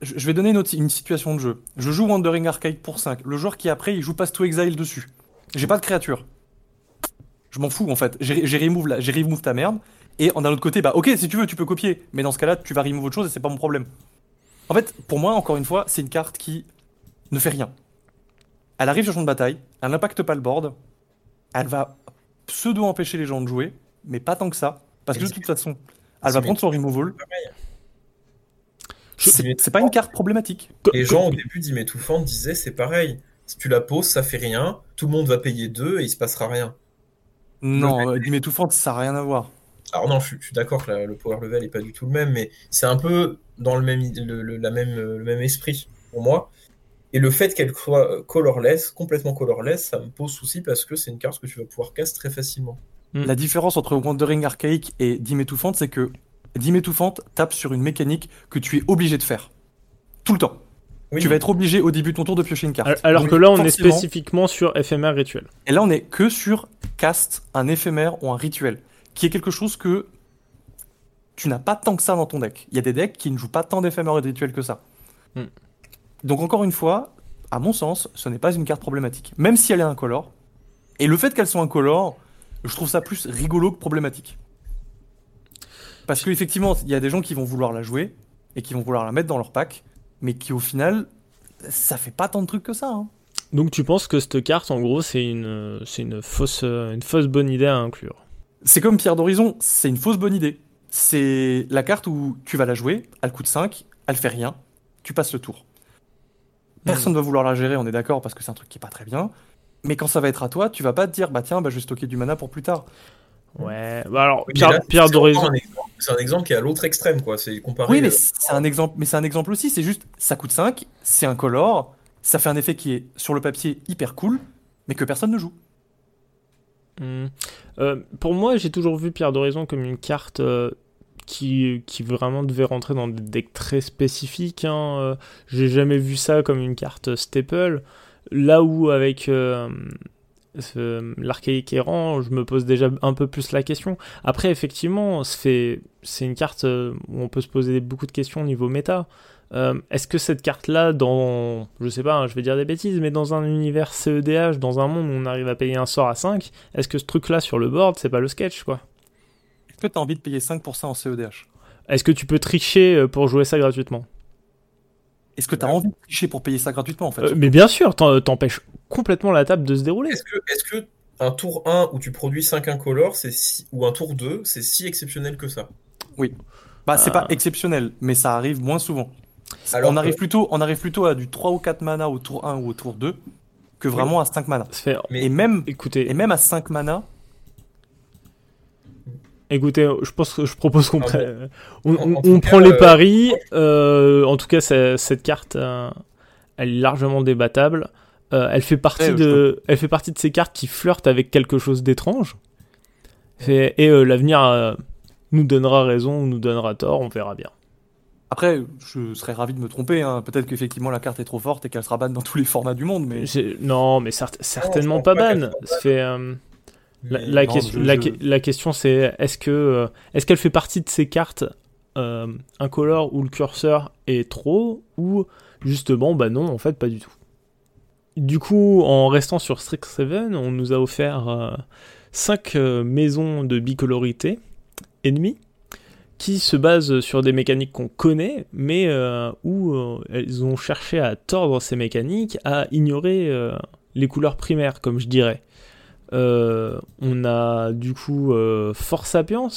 Je, vais donner une, autre- une situation de jeu. Je joue Wandering Arcade pour 5. Le joueur qui après, il joue Pass to Exile dessus. J'ai pas de créature. Je m'en fous en fait. J'ai remove, remove ta merde. Et d'un autre côté, bah ok, si tu veux, tu peux copier. Mais dans ce cas-là, tu vas remove autre chose et c'est pas mon problème. En fait, pour moi, encore une fois, c'est une carte qui ne fait rien. Elle arrive sur le champ de bataille, elle n'impacte pas le board, elle va pseudo-empêcher les gens de jouer, mais pas tant que ça. Parce que de toute façon, elle va prendre son removal. C'est pas une carte problématique. Les gens au début d'Imétouffante disaient c'est pareil. Si tu la poses, ça fait rien. Tout le monde va payer deux et il se passera rien. Non, euh, mais étouffante, ça n'a rien à voir. Alors non, je, suis- je suis d'accord que la- le power level est pas du tout le même, mais c'est un peu dans le même, i- le, le- la même, le même esprit pour moi. Et le fait qu'elle soit euh, colorless, complètement colorless, ça me pose souci parce que c'est une carte que tu vas pouvoir casse très facilement. Mm. La différence entre Wandering Archaïque et Dîme étouffante, c'est que Dîme étouffante tape sur une mécanique que tu es obligé de faire. Tout le temps. Oui, Tu vas être obligé au début de ton tour de piocher une carte. Alors Donc, que là, on est spécifiquement sur éphémère rituel. Et là, on est que sur cast, un éphémère ou un rituel, qui est quelque chose que tu n'as pas tant que ça dans ton deck. Il y a des decks qui ne jouent pas tant d'éphémères et de rituels que ça. Hmm. Donc encore une fois, à mon sens, ce n'est pas une carte problématique, même si elle est incolore. Et le fait qu'elle soit incolore, je trouve ça plus rigolo que problématique. Parce qu'effectivement, il y a des gens qui vont vouloir la jouer et qui vont vouloir la mettre dans leur pack, mais qui au final, ça fait pas tant de trucs que ça. hein. Donc tu penses que cette carte, en gros, c'est une, c'est une fausse, une fausse bonne idée à inclure? C'est comme Pierre d'Horizon, c'est une fausse bonne idée. C'est la carte où tu vas la jouer, elle coûte 5, elle fait rien, tu passes le tour. Personne va vouloir la gérer, on est d'accord, parce que c'est un truc qui est pas très bien. Mais quand ça va être à toi, tu vas pas te dire, bah tiens, bah, je vais stocker du mana pour plus tard. Ouais. Bah alors, Oui, Pierre, d'Horizon. un C'est un exemple qui est à l'autre extrême, quoi. C'est comparé. Oui, mais euh, c'est un exemple, mais c'est un exemple aussi, c'est juste, ça coûte 5, c'est incolore, ça fait un effet qui est sur le papier hyper cool, mais que personne ne joue. Hmm. Euh, pour moi, j'ai toujours vu Pierre d'Horizon comme une carte euh, qui, qui vraiment devait rentrer dans des decks très spécifiques. Hein. Euh, J'ai jamais vu ça comme une carte staple. Là où, avec l'archaïque errant, je me pose déjà un peu plus la question. Après, effectivement, c'est une carte où on peut se poser beaucoup de questions au niveau méta. Euh, est-ce que cette carte-là, dans, je sais pas, hein, je vais dire des bêtises, mais dans un univers CEDH, dans un monde où on arrive à payer un sort à 5, est-ce que ce truc-là sur le board, c'est pas le sketch, quoi? Est-ce que tu as envie de payer 5% en CEDH Est-ce que tu peux tricher euh, pour jouer ça gratuitement? Est-ce que tu as envie de tricher pour payer ça gratuitement, en fait? Euh, Mais bien sûr, t'empêches complètement la table de se dérouler. Est-ce que, est-ce que un tour 1 où tu produis 5 incolores, c'est si, ou un tour 2, c'est si exceptionnel que ça? Bah, c'est pas exceptionnel, mais ça arrive moins souvent. Alors on, que- arrive plutôt, on arrive plutôt à du 3 ou 4 mana au tour 1 ou au tour 2 que vraiment à 5 mana. Ça fait- Mais- Et même, Écoutez, et même à 5 mana, Écoutez, je pense que je propose qu'on prenne- on, En- en on- tout on cas, prend les euh, paris. euh, en tout cas, cette carte, euh, elle est largement débattable. Euh, elle fait partie Ouais, de, elle fait partie de ces cartes qui flirtent avec quelque chose d'étrange. Et euh, l'avenir euh, nous donnera raison ou nous donnera tort, on verra bien. Après, je serais ravi de me tromper. hein. Peut-être qu'effectivement la carte est trop forte et qu'elle sera ban dans tous les formats du monde, mais Non, mais cer- certainement pas pas ban. soit Ça fait, euh, la, mais- la non, question- je- la, je- que- la question c'est est-ce que euh, est-ce qu'elle fait partie de ces cartes euh, incolore où le curseur est trop ou justement bah non en fait pas du tout? Du coup en restant sur Strixhaven on nous a offert 5 maisons de bicolorité ennemies qui se basent sur des mécaniques qu'on connaît mais euh, où euh, elles ont cherché à tordre ces mécaniques à ignorer euh, les couleurs primaires comme je dirais. On a du coup Force Sapiens.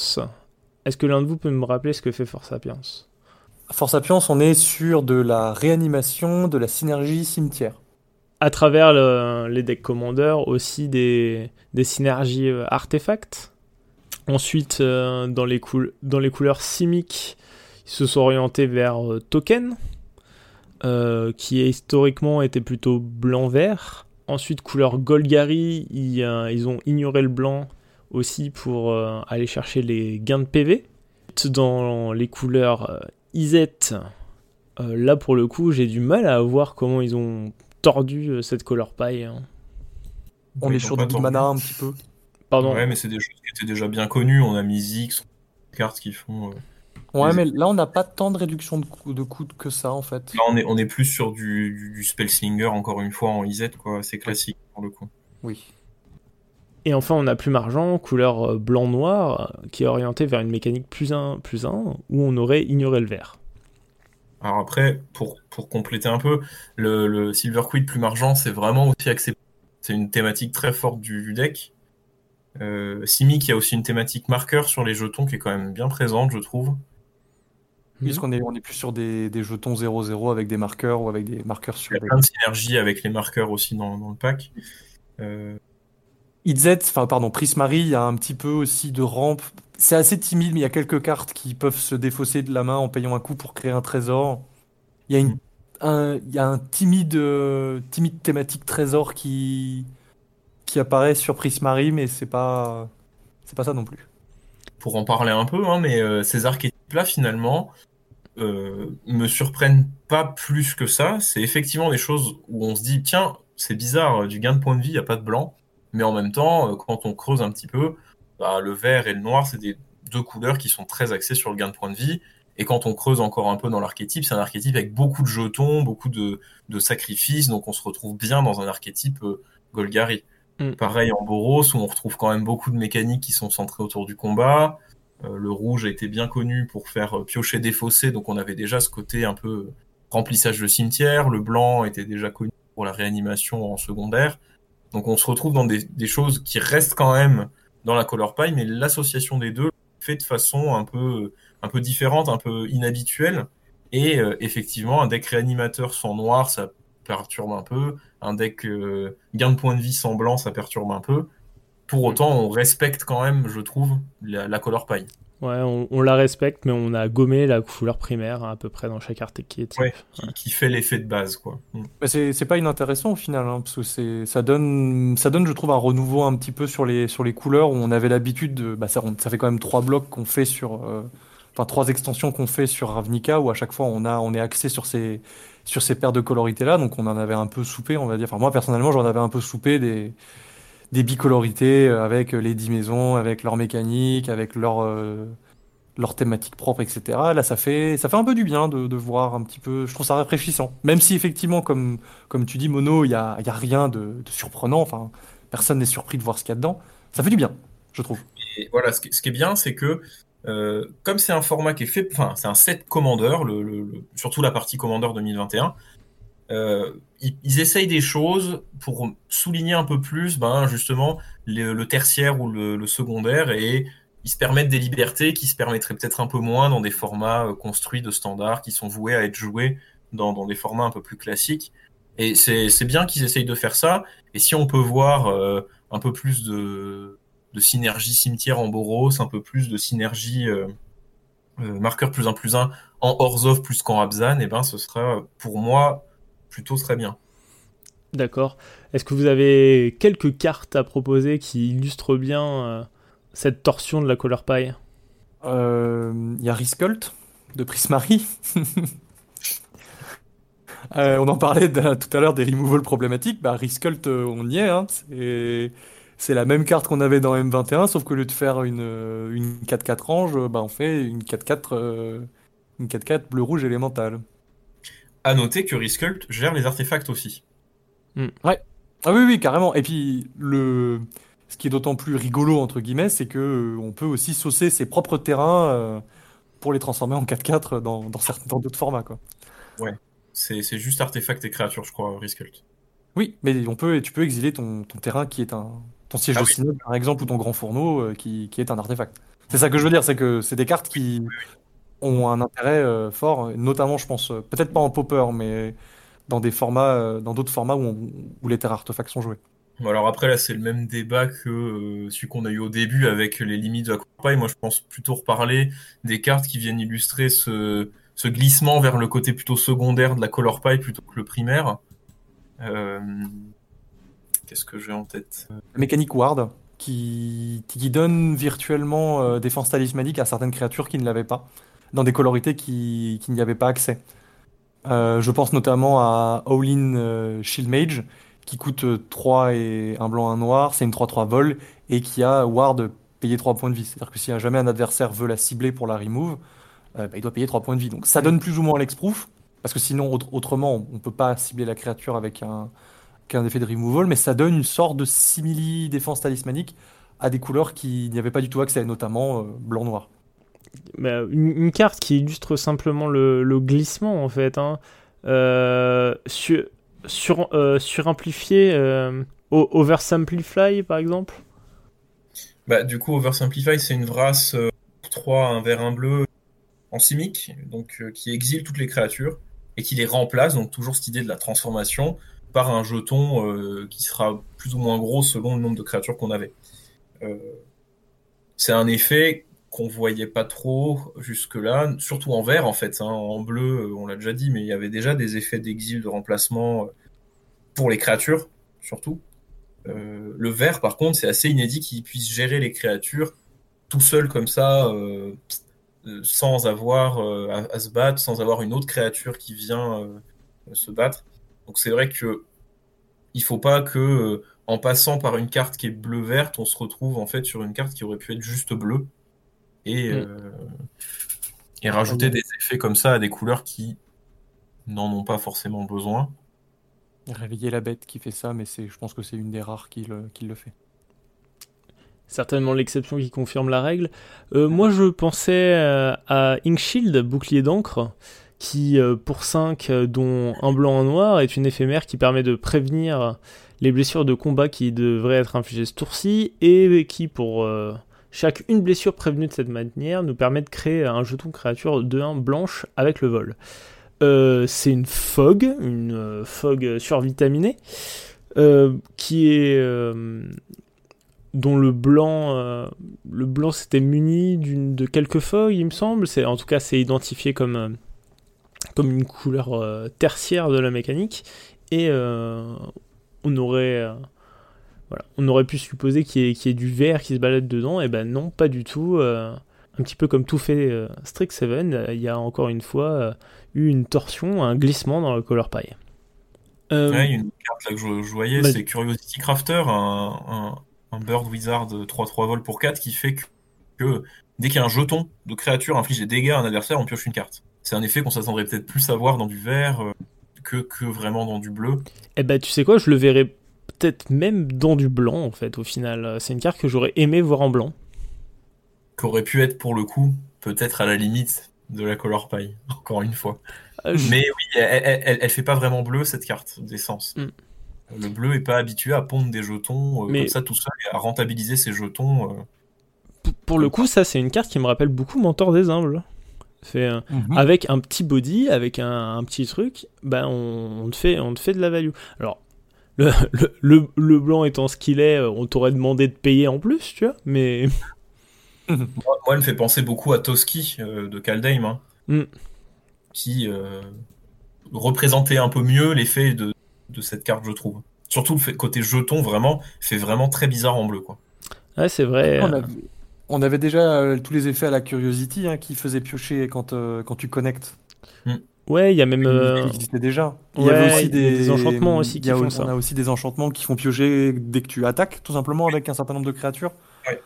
Est-ce que l'un de vous peut me rappeler ce que fait Force Sapiens Force Sapiens, on est sur de la réanimation, de la synergie cimetière. À travers le- les decks commandeurs, aussi des, des synergies artefacts. Ensuite, euh, dans, les coul- dans les couleurs simiques, ils se sont orientés vers euh, Token, euh, qui historiquement était plutôt blanc-vert. Ensuite, couleur Golgari, ils, euh, ils ont ignoré le blanc aussi pour euh, aller chercher les gains de PV. Dans les couleurs euh, Izet, euh, là pour le coup, j'ai du mal à voir comment ils ont tordu euh, cette color pie. hein. On Oui, est sur du mana un petit peu. Pardon. Ouais, mais c'est des choses qui étaient déjà bien connues. On a mis des cartes qui font. euh, Ouais, Les- mais là, on n'a pas tant de réduction de coûts de coûts que ça, en fait. Là, on est, on est plus sur du, du, du Spellslinger, encore une fois, en IZ, quoi. C'est classique, pour le coup. Oui. Et enfin, on a Plume Argent, couleur euh, blanc-noir, qui est orienté vers une mécanique plus 1, plus 1, où on aurait ignoré le vert. Alors après, pour, pour compléter un peu, le, le Silver Quid Plume Argent, c'est vraiment aussi accepté. C'est une thématique très forte du, du deck. Euh, Simic, il y a aussi une thématique marqueur sur les jetons qui est quand même bien présente, je trouve. Puisqu'on est, on est plus sur des, des jetons 0-0 avec des marqueurs ou avec des marqueurs Il sur y a des... plein de synergies avec les marqueurs aussi dans, dans le pack. Euh, Itzet, enfin pardon, Prismari, il y a un petit peu aussi de rampe. C'est assez timide, mais il y a quelques cartes qui peuvent se défausser de la main en payant un coup pour créer un trésor. Il y a, une, un, il y a un timide, euh, timide thématique trésor qui, qui apparaît sur Prismari, mais c'est pas, c'est pas ça non plus. pour en parler un peu, hein, mais euh, ces archétypes-là, finalement, euh, me surprennent pas plus que ça. C'est effectivement des choses où on se dit, tiens, c'est bizarre, du gain de point de vie, il n'y a pas de blanc. Mais en même temps, euh, quand on creuse un petit peu, bah, le vert et le noir, c'est des deux couleurs qui sont très axées sur le gain de point de vie. Et quand on creuse encore un peu dans l'archétype, c'est un archétype avec beaucoup de jetons, beaucoup de, de sacrifices, donc on se retrouve bien dans un archétype euh, Golgari. Mm. Pareil en Boros, où on retrouve quand même beaucoup de mécaniques qui sont centrées autour du combat. Euh, le rouge a été bien connu pour faire euh, piocher des fossés, donc on avait déjà ce côté un peu remplissage de cimetière. Le blanc était déjà connu pour la réanimation en secondaire. Donc on se retrouve dans des, choses qui restent quand même dans la color pie, mais l'association des deux fait de façon un peu, un peu différente, un peu inhabituelle. Et euh, effectivement, un deck réanimateur sans noir, ça perturbe un peu. Un deck euh, gain de point de vie sans blanc, ça perturbe un peu. Pour autant, on respecte quand même, je trouve, la, la color pie. Ouais, on, on la respecte, mais on a gommé la couleur primaire à peu près dans chaque archétype. Ouais, qui, qui fait l'effet de base, quoi. Mais c'est c'est pas inintéressant au final, hein, parce que c'est ça donne ça donne je trouve un renouveau un petit peu sur les sur les couleurs où on avait l'habitude de bah ça, on- ça fait quand même trois blocs qu'on fait sur euh, enfin trois extensions qu'on fait sur Ravnica où à chaque fois on a on est axé sur ces sur ces paires de colorités là donc on en avait un peu soupé on va dire enfin moi personnellement j'en avais un peu soupé des des bicolorités euh, avec les 10 maisons avec leur mécanique avec leur euh, leur thématique propre, etc. Là, ça fait, ça fait un peu du bien de, de voir un petit peu. Je trouve ça rafraîchissant. Même si, effectivement, comme, comme tu dis, Mono, il n'y a, y a rien de, surprenant. Enfin, personne n'est surpris de voir ce qu'il y a dedans. Ça fait du bien, je trouve. Et voilà, ce qui est bien, c'est que euh, comme c'est un format qui est fait, enfin, c'est un set commandeur, le, le, le- surtout la partie commandeur 2021. Euh, ils, ils essayent des choses pour souligner un peu plus, ben, justement, le, le tertiaire ou le, secondaire et ils se permettent des libertés qui se permettraient peut-être un peu moins dans des formats euh, construits de standards qui sont voués à être joués dans, dans des formats un peu plus classiques. Et c'est c'est bien qu'ils essayent de faire ça. Et si on peut voir euh, un peu plus de, de synergie cimetière en Boros, un peu plus de synergie euh, euh, marqueur plus un plus un en Orzhov plus qu'en Abzan, et ben ce sera pour moi plutôt très bien. D'accord. Est-ce que vous avez quelques cartes à proposer qui illustrent bien euh, cette torsion de la Color Pie? Euh, Il y a Riskult de Prismari. Euh, on en parlait tout à l'heure des removals problématiques. Bah, on y est. hein. C'est c'est la même carte qu'on avait dans M21, sauf qu'au lieu de faire une, euh, une 4-4 range, euh, bah, on fait une 4-4 euh, une 4-4 bleu-rouge élémental. À noter que Riskult gère les artefacts aussi. Ah oui, oui, carrément. Et puis, le... ce qui est d'autant plus rigolo, entre guillemets, c'est que euh, on peut aussi saucer ses propres terrains euh, pour les transformer en 4-4 dans, dans certains dans d'autres formats, quoi. C'est c'est juste artefacts et créatures, je crois, Riskult. Oui, mais on peut, tu peux exiler ton, ton terrain qui est un ton siège Ah de oui. synode, par exemple, ou ton grand fourneau euh, qui, qui est un artefact. C'est ça que je veux dire, c'est que c'est des cartes qui ont un intérêt euh, fort, notamment, je pense, euh, peut-être pas en popper, mais dans des formats, dans d'autres formats où, on- où les terres artefacts sont joués. Bon, alors après, là, c'est le même débat que celui qu'on a eu au début avec les limites de la campagne. Moi, je pense plutôt reparler des cartes qui viennent illustrer ce, ce glissement vers le côté plutôt secondaire de la color pie plutôt que le primaire. Euh, Qu'est-ce que j'ai en tête? La mécanique Ward, qui, qui donne virtuellement euh, défense talismanique à certaines créatures qui ne l'avaient pas, dans des colorités qui, qui n'y avaient pas accès. Euh, je pense notamment à Owlin euh, Shield Mage, qui coûte euh, 3 et un blanc, un noir, c'est une 3-3 vol, et qui a Ward payé 3 points de vie. C'est-à-dire que si jamais un adversaire veut la cibler pour la remove, euh, bah, il doit payer 3 points de vie. Donc ça donne plus ou moins l'exproof, parce que sinon, autre- autrement, on peut pas cibler la créature avec un, qu'un effet de removal, mais ça donne une sorte de simili défense talismanique à des couleurs qui n'y avaient pas du tout accès, notamment euh, blanc-noir. Bah, une, une carte qui illustre simplement le, le glissement en fait. Hein. Euh, sur, sur, euh, suramplifié, euh, oversimplify par exemple? Bah, du coup, Oversimplify, c'est une vrasse euh, 3, un vert, un bleu en simic, donc euh, qui exile toutes les créatures et qui les remplace, donc toujours cette idée de la transformation, par un jeton euh, qui sera plus ou moins gros selon le nombre de créatures qu'on avait. Euh, c'est un effet qu'on voyait pas trop jusque-là, surtout en vert en fait. hein. En bleu, euh, on l'a déjà dit, mais il y avait déjà des effets d'exil, de remplacement pour les créatures, surtout. Le vert, par contre, c'est assez inédit qu'il puisse gérer les créatures tout seul comme ça, sans avoir à, se battre, sans avoir une autre créature qui vient se battre. Donc c'est vrai que il faut pas que, euh, en passant par une carte qui est bleu-verte, on se retrouve en fait sur une carte qui aurait pu être juste bleue et, Mm. euh, et rajouter des effets comme ça à des couleurs qui n'en ont pas forcément besoin. Réveiller la bête qui fait ça, mais c'est, je pense que c'est une des rares qui le, qui le fait. Certainement l'exception qui confirme la règle. Euh, moi je pensais euh, à Inkshield, bouclier d'encre, qui euh, pour 5, euh, dont un blanc, un noir, est une éphémère qui permet de prévenir les blessures de combat qui devraient être infligées ce tour-ci, et qui pour euh, chaque une blessure prévenue de cette manière nous permet de créer un jeton créature de 1 blanche avec le vol. C'est une fog, une fog survitaminée, qui est dont le blanc, le blanc s'était muni de quelques feuilles, il me semble. En tout cas c'est identifié comme comme une couleur euh, tertiaire de la mécanique et euh, on aurait euh, voilà, on aurait pu supposer qu'il y, ait- qu'il y ait du vert qui se balade dedans. Et ben non, pas du tout. euh, un petit peu comme tout fait euh, Strixhaven, euh, il y a encore une fois eu une torsion, un glissement dans le color pie. Ouais, il y a une carte là que je, je voyais, Vas-y. c'est Curiosity Crafter, un, un, un Bird Wizard 3-3 vol pour 4 qui fait que, que dès qu'il y a un jeton de créature inflige des dégâts à un adversaire, on pioche une carte. C'est un effet qu'on s'attendrait peut-être plus à voir dans du vert euh, que, que vraiment dans du bleu. Eh ben, tu sais quoi, je le verrais peut-être même dans du blanc, en fait, au final. C'est une carte que j'aurais aimé voir en blanc. Qu'aurait pu être, pour le coup, peut-être à la limite de la color pie, encore une fois. Euh, Mais oui, elle, elle, fait pas vraiment bleu, cette carte d'essence. Mm. Le bleu est pas habitué à pondre des jetons euh, comme ça tout seul et à rentabiliser ses jetons. Pour le coup, ça, c'est une carte qui me rappelle beaucoup Mentor des Humbles. Fait, mhm. Avec un petit body, avec un, petit truc, ben on, te fait, on te fait de la value. Alors, le, le, le, blanc étant ce qu'il est, on t'aurait demandé de payer en plus, tu vois, mais. moi, elle me fait penser beaucoup à Toski euh, de Kaldheim, hein, mm. qui euh, représentait un peu mieux l'effet de, de, cette carte, je trouve. Surtout le fait, côté jeton, vraiment, fait vraiment très bizarre en bleu, quoi. Ouais, c'est vrai. On avait déjà euh, tous les effets à la Curiosity hein, qui faisaient piocher quand, euh, quand tu connectes. Hmm. Ouais, il y a même. Euh, il existait déjà. Il y avait aussi des... enchantements aussi qui font ça. On a aussi des enchantements qui font piocher dès que tu attaques, tout simplement avec un certain nombre de créatures. Ouais.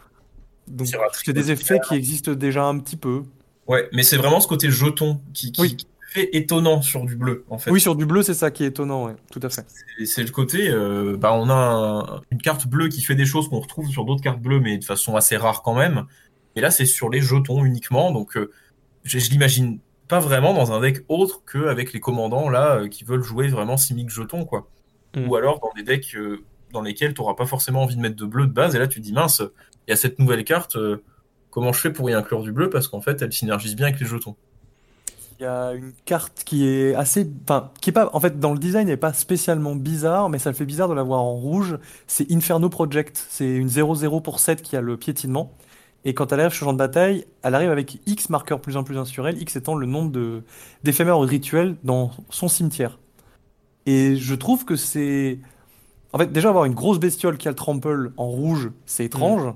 Donc c'est des effets qui existent déjà un petit peu. Ouais, mais c'est vraiment ce côté jeton qui, qui, étonnant sur du bleu, en fait. Oui, sur du bleu, c'est ça qui est étonnant, ouais, tout à fait. C'est le côté, euh, bah, on a une carte bleue qui fait des choses qu'on retrouve sur d'autres cartes bleues, mais de façon assez rare quand même. Et là, c'est sur les jetons uniquement, donc euh, je, l'imagine pas vraiment dans un deck autre qu'avec les commandants là euh, qui veulent jouer vraiment simic jetons, quoi. Mm. Ou alors dans des decks dans lesquels tu n'auras pas forcément envie de mettre de bleu de base, et là tu te dis mince, il y a cette nouvelle carte, comment je fais pour y inclure du bleu? Parce qu'en fait elle synergise bien avec les jetons. Il y a une carte qui est assez, enfin, qui est pas, en fait, dans le design, n'est pas spécialement bizarre, mais ça le fait bizarre de la voir en rouge. C'est Inferno Project. C'est une 0-0 pour 7 qui a le piétinement. Et quand elle arrive sur le champ de bataille, elle arrive avec X marqueurs plus en plus 1 sur elle, X étant le nombre de, d'éphémères rituels dans son cimetière. Et je trouve que c'est. En fait, déjà avoir une grosse bestiole qui a le trample en rouge, c'est étrange. Mm.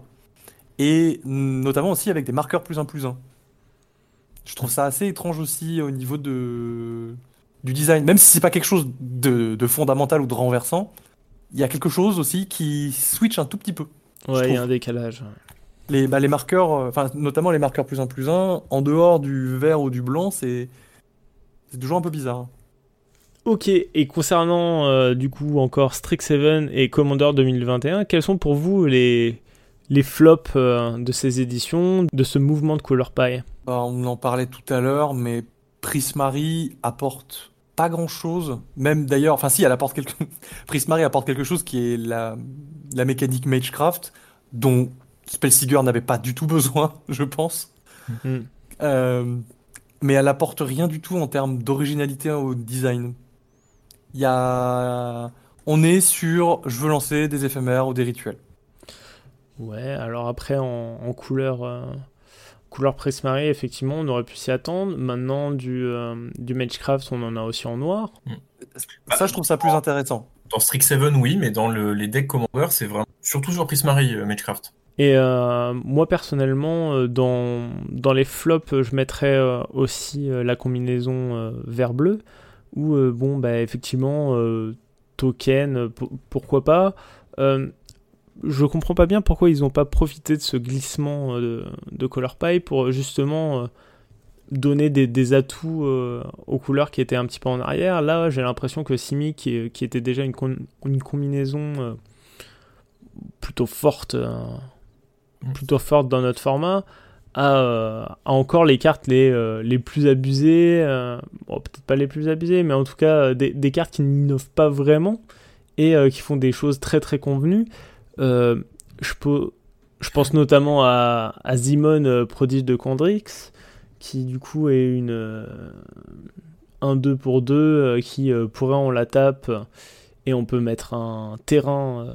Et notamment aussi avec des marqueurs plus 1 plus 1. Je trouve ça assez étrange aussi au niveau de du design, même si c'est pas quelque chose de, fondamental ou de renversant, il y a quelque chose aussi qui switch un tout petit peu. Ouais, il y a un décalage. Les, bah, les marqueurs, euh, enfin notamment les marqueurs plus 1 plus 1, en dehors du vert ou du blanc, c'est toujours un peu bizarre. Ok, et concernant euh, du coup encore Strixhaven et Commander 2021, quels sont pour vous les, les flops euh, de ces éditions, de ce mouvement de Color Pie bah, On en parlait tout à l'heure, mais Prismari apporte pas grand chose. Même d'ailleurs, enfin si, elle apporte quelque Prismari apporte quelque chose qui est la, la mécanique Magecraft, dont Spellseeger n'avait pas du tout besoin, je pense. Mhm. Euh, mais elle apporte rien du tout en termes d'originalité au design. Il y a. On est sur je veux lancer des éphémères ou des rituels. Ouais, alors après en, couleur, euh, couleur Prismari, effectivement, on aurait pu s'y attendre. Maintenant, du, euh, du Magecraft, on en a aussi en noir. Mm. Ça, je trouve ça plus intéressant. Dans Strixhaven, oui, mais dans le, les decks Commander, c'est vraiment surtout sur Prismari, euh, Magecraft. Et moi personnellement, dans, dans les flops, je mettrais aussi la combinaison vert-bleu, où, bon, bah, effectivement, token, pourquoi pas je comprends pas bien pourquoi ils n'ont pas profité de ce glissement euh, de, Color Pie pour justement euh, donner des, atouts euh, aux couleurs qui étaient un petit peu en arrière. Là, j'ai l'impression que Simi, qui, était déjà une, une combinaison plutôt forte, mm. plutôt forte dans notre format, a, encore les cartes les, les plus abusées, peut-être pas les plus abusées, mais en tout cas des, des cartes qui n'innovent pas vraiment et qui font des choses très très convenues. Euh, je, pense notamment à, à euh, prodige de Condrix, qui du coup est une 1-2 euh, pour 2 qui pourrait on la tape et on peut mettre un terrain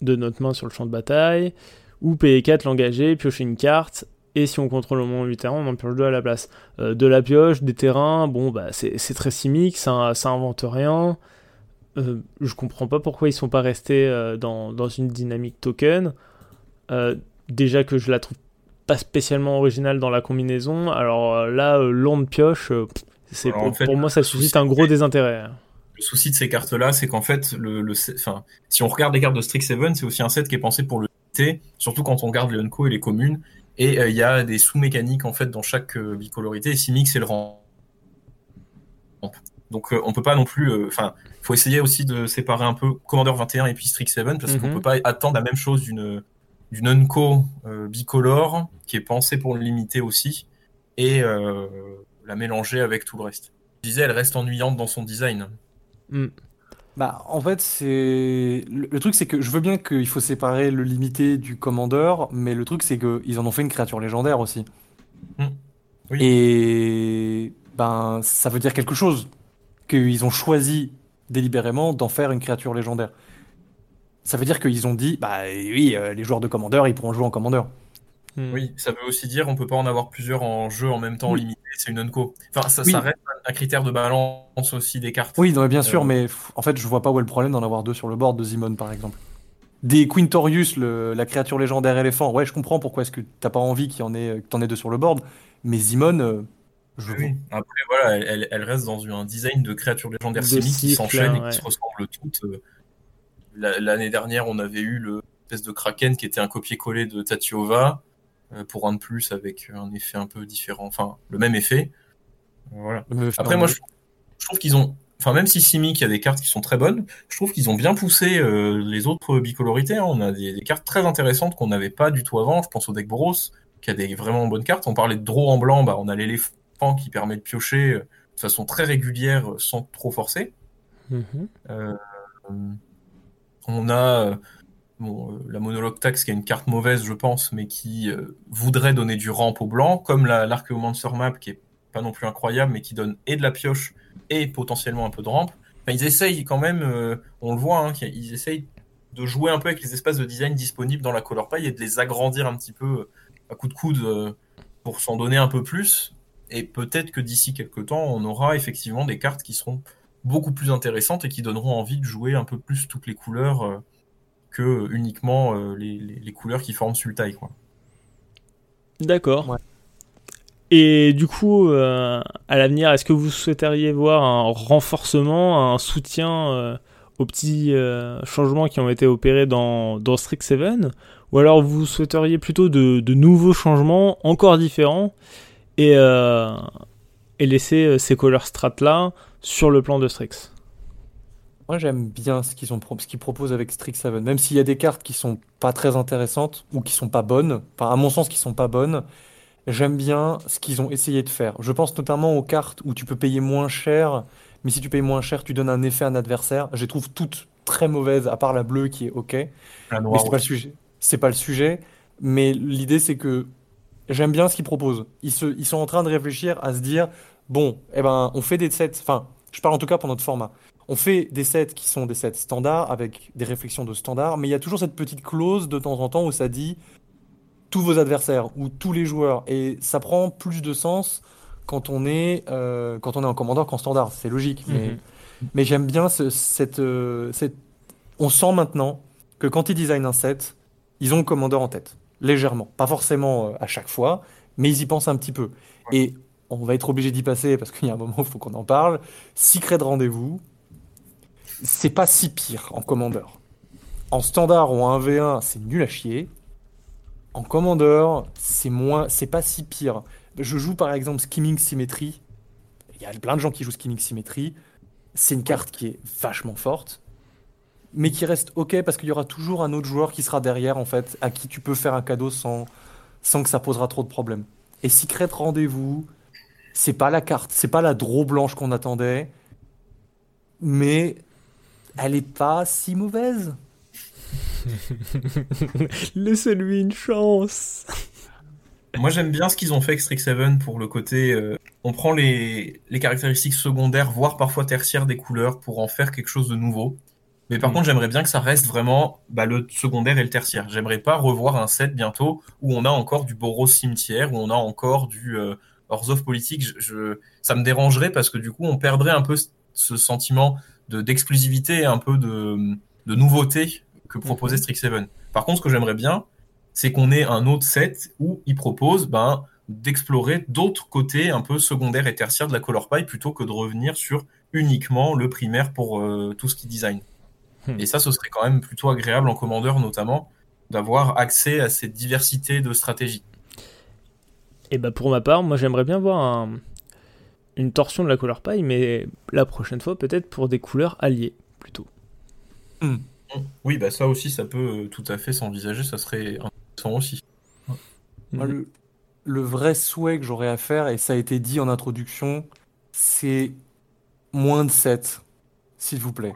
de notre main sur le champ de bataille, ou payer 4, l'engager, piocher une carte, et si on contrôle au moment du terrain, on en pioche 2 à la place. de la pioche, des terrains, bon, bah, c'est très simique, ça invente rien. Euh, je comprends pas pourquoi ils sont pas restés euh, dans, dans, une dynamique token. Euh, déjà que je la trouve pas spécialement originale dans la combinaison. Alors là, l'onde pioche, c'est pour, moi ça suscite un gros désintérêt. Le souci de ces cartes-là, c'est qu'en fait, le, le, si on regarde les cartes de Strixhaven, c'est aussi un set qui est pensé pour le T, surtout quand on regarde les Unco et les communes. Et il y a des sous-mécaniques en fait dans chaque bicolorité. Et Simic, c'est le rang. Donc on peut pas non plus. Enfin, faut essayer aussi de séparer un peu Commander 21 et puis Strixhaven parce qu'on mhm. peut pas attendre la même chose d'une d'une Unco bicolore qui est pensée pour le limiter aussi et la mélanger avec tout le reste. Je disais, elle reste ennuyante dans son design. Mm. Bah, en fait, c'est le, truc, c'est que je veux bien qu'il faut séparer le limité du commandeur, mais le truc, c'est qu'ils en ont fait une créature légendaire aussi. Mm. Et ben, ça veut dire quelque chose qu'ils ont choisi délibérément d'en faire une créature légendaire. Ça veut dire qu'ils ont dit, bah oui, euh, les joueurs de commandeur, ils pourront jouer en commandeur. Hmm. Oui, ça veut aussi dire on peut pas en avoir plusieurs en jeu en même temps limité, c'est une unco. Enfin, ça, reste un critère de balance aussi des cartes. Oui, bien sûr, euh, mais en fait, je vois pas où est le problème d'en avoir deux sur le board de Zimon par exemple. Des Quintorius, la créature légendaire éléphant, ouais, je comprends pourquoi est-ce que t'as pas envie qu'il y en ait, que t'en aies deux sur le board, mais Zimon, euh, je oui. Après, voilà, elle, reste dans un design de créature légendaire semi qui s'enchaînent et qui se ressemblent toutes. Euh, l'année dernière, on avait eu le espèce de Kraken qui était un copier-coller de Tatiova. Euh, pour un de plus avec un effet un peu différent, enfin le même effet. Voilà. Après moi je, trouve qu'ils ont, enfin même si Simic a des cartes qui sont très bonnes, je trouve qu'ils ont bien poussé euh, les autres bicolorités. Hein. On a des, cartes très intéressantes qu'on n'avait pas du tout avant. Je pense au deck Boros qui a des vraiment bonnes cartes. On parlait de draw en blanc, bah on a l'éléphant qui permet de piocher euh, de façon très régulière sans trop forcer. Mm-hmm. on a bon, euh, la monologue tax qui a une carte mauvaise, je pense, mais qui euh, voudrait donner du ramp au blanc, comme l'Archeomancer Map qui est pas non plus incroyable, mais qui donne et de la pioche et potentiellement un peu de ramp. ils essayent quand même, euh, on le voit, hein, ils essayent de jouer un peu avec les espaces de design disponibles dans la color pie et de les agrandir un petit peu à coup de coude pour s'en donner un peu plus. Et peut-être que d'ici quelques temps, on aura effectivement des cartes qui seront beaucoup plus intéressantes et qui donneront envie de jouer un peu plus toutes les couleurs que uniquement euh, les, couleurs qui forment Sultai. Quoi. D'accord. Et du coup, euh, à l'avenir, est-ce que vous souhaiteriez voir un renforcement, un soutien euh, aux petits changements qui ont été opérés dans, dans Strixhaven Ou alors vous souhaiteriez plutôt de, nouveaux changements encore différents? Et, et laisser ces color strats là sur le plan de Strix moi, j'aime bien ce qu'ils ce proposent avec Strixhaven, même s'il y a des cartes qui sont pas très intéressantes ou qui sont pas bonnes. Enfin, à mon sens, qui sont pas bonnes. J'aime bien ce qu'ils ont essayé de faire. Je pense notamment aux cartes où tu peux payer moins cher, mais si tu payes moins cher, tu donnes un effet à un adversaire. Je les trouve toutes très mauvaises, à part la bleue qui est ok. La mais c'est pas le sujet. C'est pas le sujet. Mais l'idée, c'est que j'aime bien ce qu'ils proposent. Ils, se, ils sont en train de réfléchir à se dire bon, eh ben, on fait des sets. Enfin, je parle en tout cas pour notre format on fait des sets qui sont des sets standards avec des réflexions de standard, mais il y a toujours cette petite clause de temps en temps où ça dit tous vos adversaires ou tous les joueurs, et ça prend plus de sens quand on est euh, quand on est en commandeur qu'en standard. C'est logique, mais, mhm. j'aime bien euh, cette, On sent maintenant que quand ils designent un set, ils ont le commandeur en tête, légèrement, pas forcément euh, à chaque fois, mais ils y pensent un petit peu. Et on va être obligé d'y passer parce qu'il y a un moment où il faut qu'on en parle. Secret de rendez-vous, c'est pas si pire en commandeur. En standard ou en 1v1, c'est nul à chier. En commandeur, c'est moins, c'est pas si pire. Je joue par exemple Skimming Symmetry. Il y a plein de gens qui jouent Skimming Symmetry. C'est une carte qui est vachement forte, mais qui reste ok parce qu'il y aura toujours un autre joueur qui sera derrière en fait, à qui tu peux faire un cadeau sans, sans que ça posera trop de problèmes. Et Secret Rendez-vous, c'est pas la carte, c'est pas la draw blanche qu'on attendait, mais elle est pas si mauvaise. Laissez-lui une chance. Moi j'aime bien ce qu'ils ont fait avec Strixhaven pour le côté. Euh, on prend les, caractéristiques secondaires, voire parfois tertiaires des couleurs pour en faire quelque chose de nouveau. Mais par mm. contre, j'aimerais bien que ça reste vraiment bah, le secondaire et le tertiaire. J'aimerais pas revoir un set bientôt où on a encore du Boros cimetière, où on a encore du euh, Orzhov politique. Je, ça me dérangerait parce que du coup, on perdrait un peu ce sentiment d'exclusivité un peu de, de nouveauté que proposait mhm. Strixhaven. Par contre, ce que j'aimerais bien, c'est qu'on ait un autre set où il propose ben, d'explorer d'autres côtés un peu secondaires et tertiaires de la color pie plutôt que de revenir sur uniquement le primaire pour euh, tout ce qui design. Hmm. Et ça, ce serait quand même plutôt agréable en commandeur notamment d'avoir accès à cette diversité de stratégies. Et bah pour ma part, moi j'aimerais bien voir une torsion de la couleur paille, mais la prochaine fois peut-être pour des couleurs alliées plutôt. Hmm. Oui, bah ça aussi, ça peut euh, tout à fait s'envisager, ça serait intéressant aussi. le, le, vrai souhait que j'aurais à faire, et ça a été dit en introduction, c'est moins de 7, s'il vous plaît.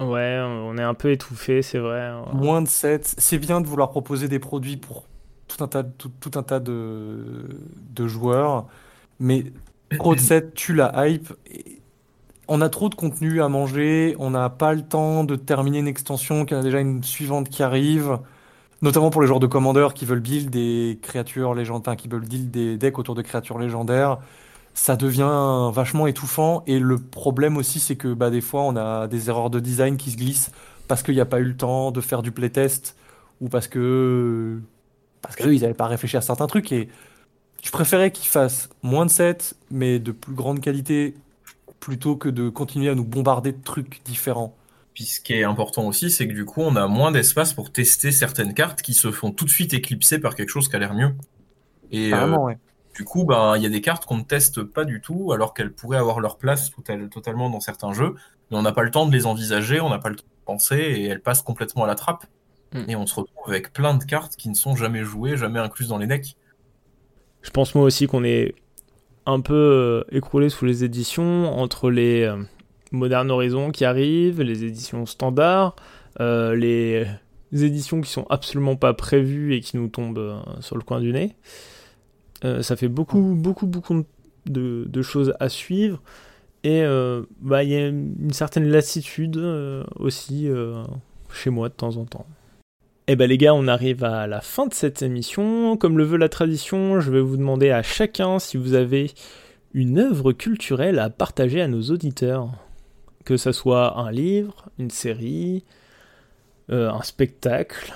Ouais, on est un peu étouffé, c'est vrai. Moins de 7. C'est bien de vouloir proposer des produits pour tout un tas, de, tout, un tas de joueurs, mais trop de 7 tue la hype. on a trop de contenu à manger, on n'a pas le temps de terminer une extension, qu'il y en a déjà une suivante qui arrive. Notamment pour les joueurs de commandeurs qui veulent build des créatures légendaires, qui veulent build des decks autour de créatures légendaires ça devient vachement étouffant. Et le problème aussi, c'est que bah, des fois, on a des erreurs de design qui se glissent parce qu'il n'y a pas eu le temps de faire du playtest ou parce que parce qu'eux, ils n'avaient pas réfléchi à certains trucs. Et je préférais qu'ils fassent moins de sets, mais de plus grande qualité, plutôt que de continuer à nous bombarder de trucs différents. Puis ce qui est important aussi, c'est que du coup, on a moins d'espace pour tester certaines cartes qui se font tout de suite éclipser par quelque chose qui a l'air mieux. Et, Vraiment, euh, ouais. Du coup, ben, il y a des cartes qu'on ne teste pas du tout, alors qu'elles pourraient avoir leur place totalement dans certains jeux, mais on n'a pas le temps de les envisager, on n'a pas le temps de penser, et elles passent complètement à la trappe. Hmm. Et on se retrouve avec plein de cartes qui ne sont jamais jouées, jamais incluses dans les decks. Je pense moi aussi qu'on est un peu euh, écroulé sous les éditions, entre les euh, Modern Horizons qui arrivent, les éditions standards, euh, les éditions qui sont absolument pas prévues et qui nous tombent sur le coin du nez. Euh, ça fait beaucoup, beaucoup, beaucoup de, choses à suivre. Et euh, bah, il y a une certaine lassitude euh, aussi chez moi de temps en temps. Eh ben les gars, on arrive à la fin de cette émission. Comme le veut la tradition, je vais vous demander à chacun si vous avez une œuvre culturelle à partager à nos auditeurs. Que ce soit un livre, une série, un spectacle,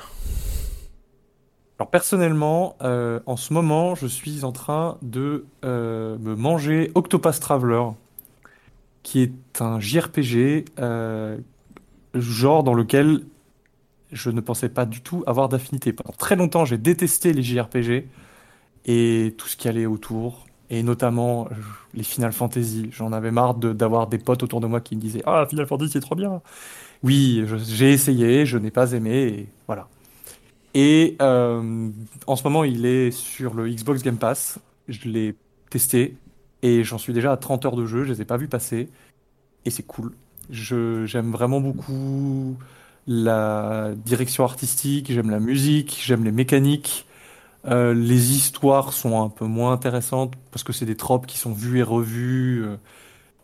alors personnellement, euh, en ce moment, je suis en train de euh, me manger Octopath Traveler, qui est un JRPG, euh, genre dans lequel je ne pensais pas du tout avoir d'affinité. Pendant très longtemps, j'ai détesté les JRPG et tout ce qui allait autour, et notamment les Final Fantasy. J'en avais marre d'avoir des potes autour de moi qui me disaient Ah, Final Fantasy, c'est trop bien. Oui, j'ai essayé, je n'ai pas aimé, et voilà. Et euh, en ce moment, il est sur le Xbox Game Pass. Je l'ai testé et j'en suis déjà à 30 heures de jeu. Je les ai pas vus passer et c'est cool. J'aime vraiment beaucoup la direction artistique, j'aime la musique, j'aime les mécaniques. Euh, les histoires sont un peu moins intéressantes parce que c'est des tropes qui sont vues et revues. Euh,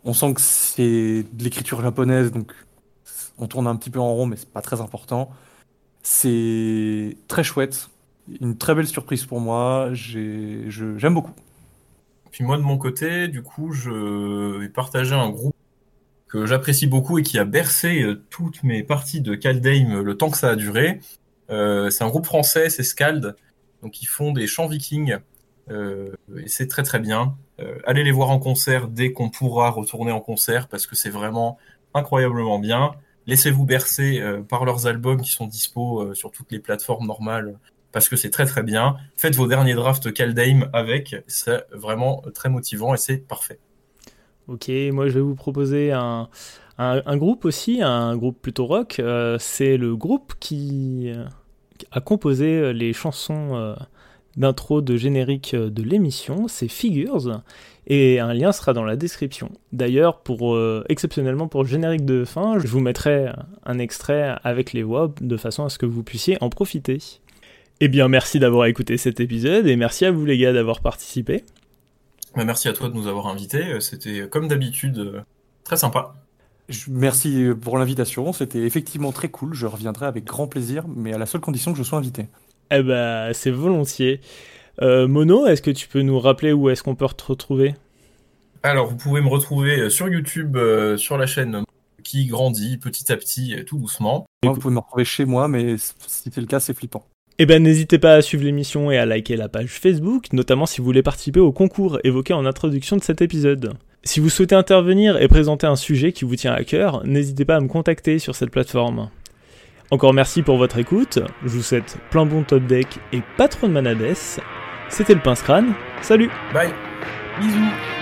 on sent que c'est de l'écriture japonaise, donc on tourne un petit peu en rond, mais c'est pas très important. C'est très chouette, une très belle surprise pour moi. J'aime beaucoup. Puis moi de mon côté, du coup, je vais partager un groupe que j'apprécie beaucoup et qui a bercé euh, toutes mes parties de Kaldheim le temps que ça a duré. Euh, c'est un groupe français, c'est Scald. Donc ils font des chants vikings euh, et c'est très très bien. allez les voir en concert dès qu'on pourra retourner en concert parce que c'est vraiment incroyablement bien. Laissez-vous bercer euh, par leurs albums qui sont dispo euh, sur toutes les plateformes normales parce que c'est très très bien. Faites vos derniers drafts Kaldheim avec, c'est vraiment très motivant et c'est parfait. Ok, moi je vais vous proposer un, un, groupe aussi, un groupe plutôt rock. Euh, c'est le groupe qui a composé les chansons d'intro de générique de l'émission, c'est Figures et un lien sera dans la description. D'ailleurs, pour euh, exceptionnellement pour le générique de fin, je vous mettrai un extrait avec les voix de façon à ce que vous puissiez en profiter. Eh bien, merci d'avoir écouté cet épisode et merci à vous les gars d'avoir participé. Bah, merci à toi de nous avoir invités. C'était comme d'habitude euh, très sympa. Merci pour l'invitation. C'était effectivement très cool. Je reviendrai avec grand plaisir, mais à la seule condition que je sois invité. Eh ben, c'est volontiers. Euh, Mono, est-ce que tu peux nous rappeler où est-ce qu'on peut te retrouver? Alors, vous pouvez me retrouver euh, sur YouTube, euh, sur la chaîne qui grandit petit à petit, tout doucement. Moi, vous pouvez me retrouver chez moi, mais si c'est le cas, c'est flippant. Eh ben, n'hésitez pas à suivre l'émission et à liker la page Facebook, notamment si vous voulez participer au concours évoqué en introduction de cet épisode. Si vous souhaitez intervenir et présenter un sujet qui vous tient à cœur, n'hésitez pas à me contacter sur cette plateforme. Encore merci pour votre écoute, je vous souhaite plein bon top deck et pas trop de manades, c'était le pince crâne. Salut. Bye. Bisous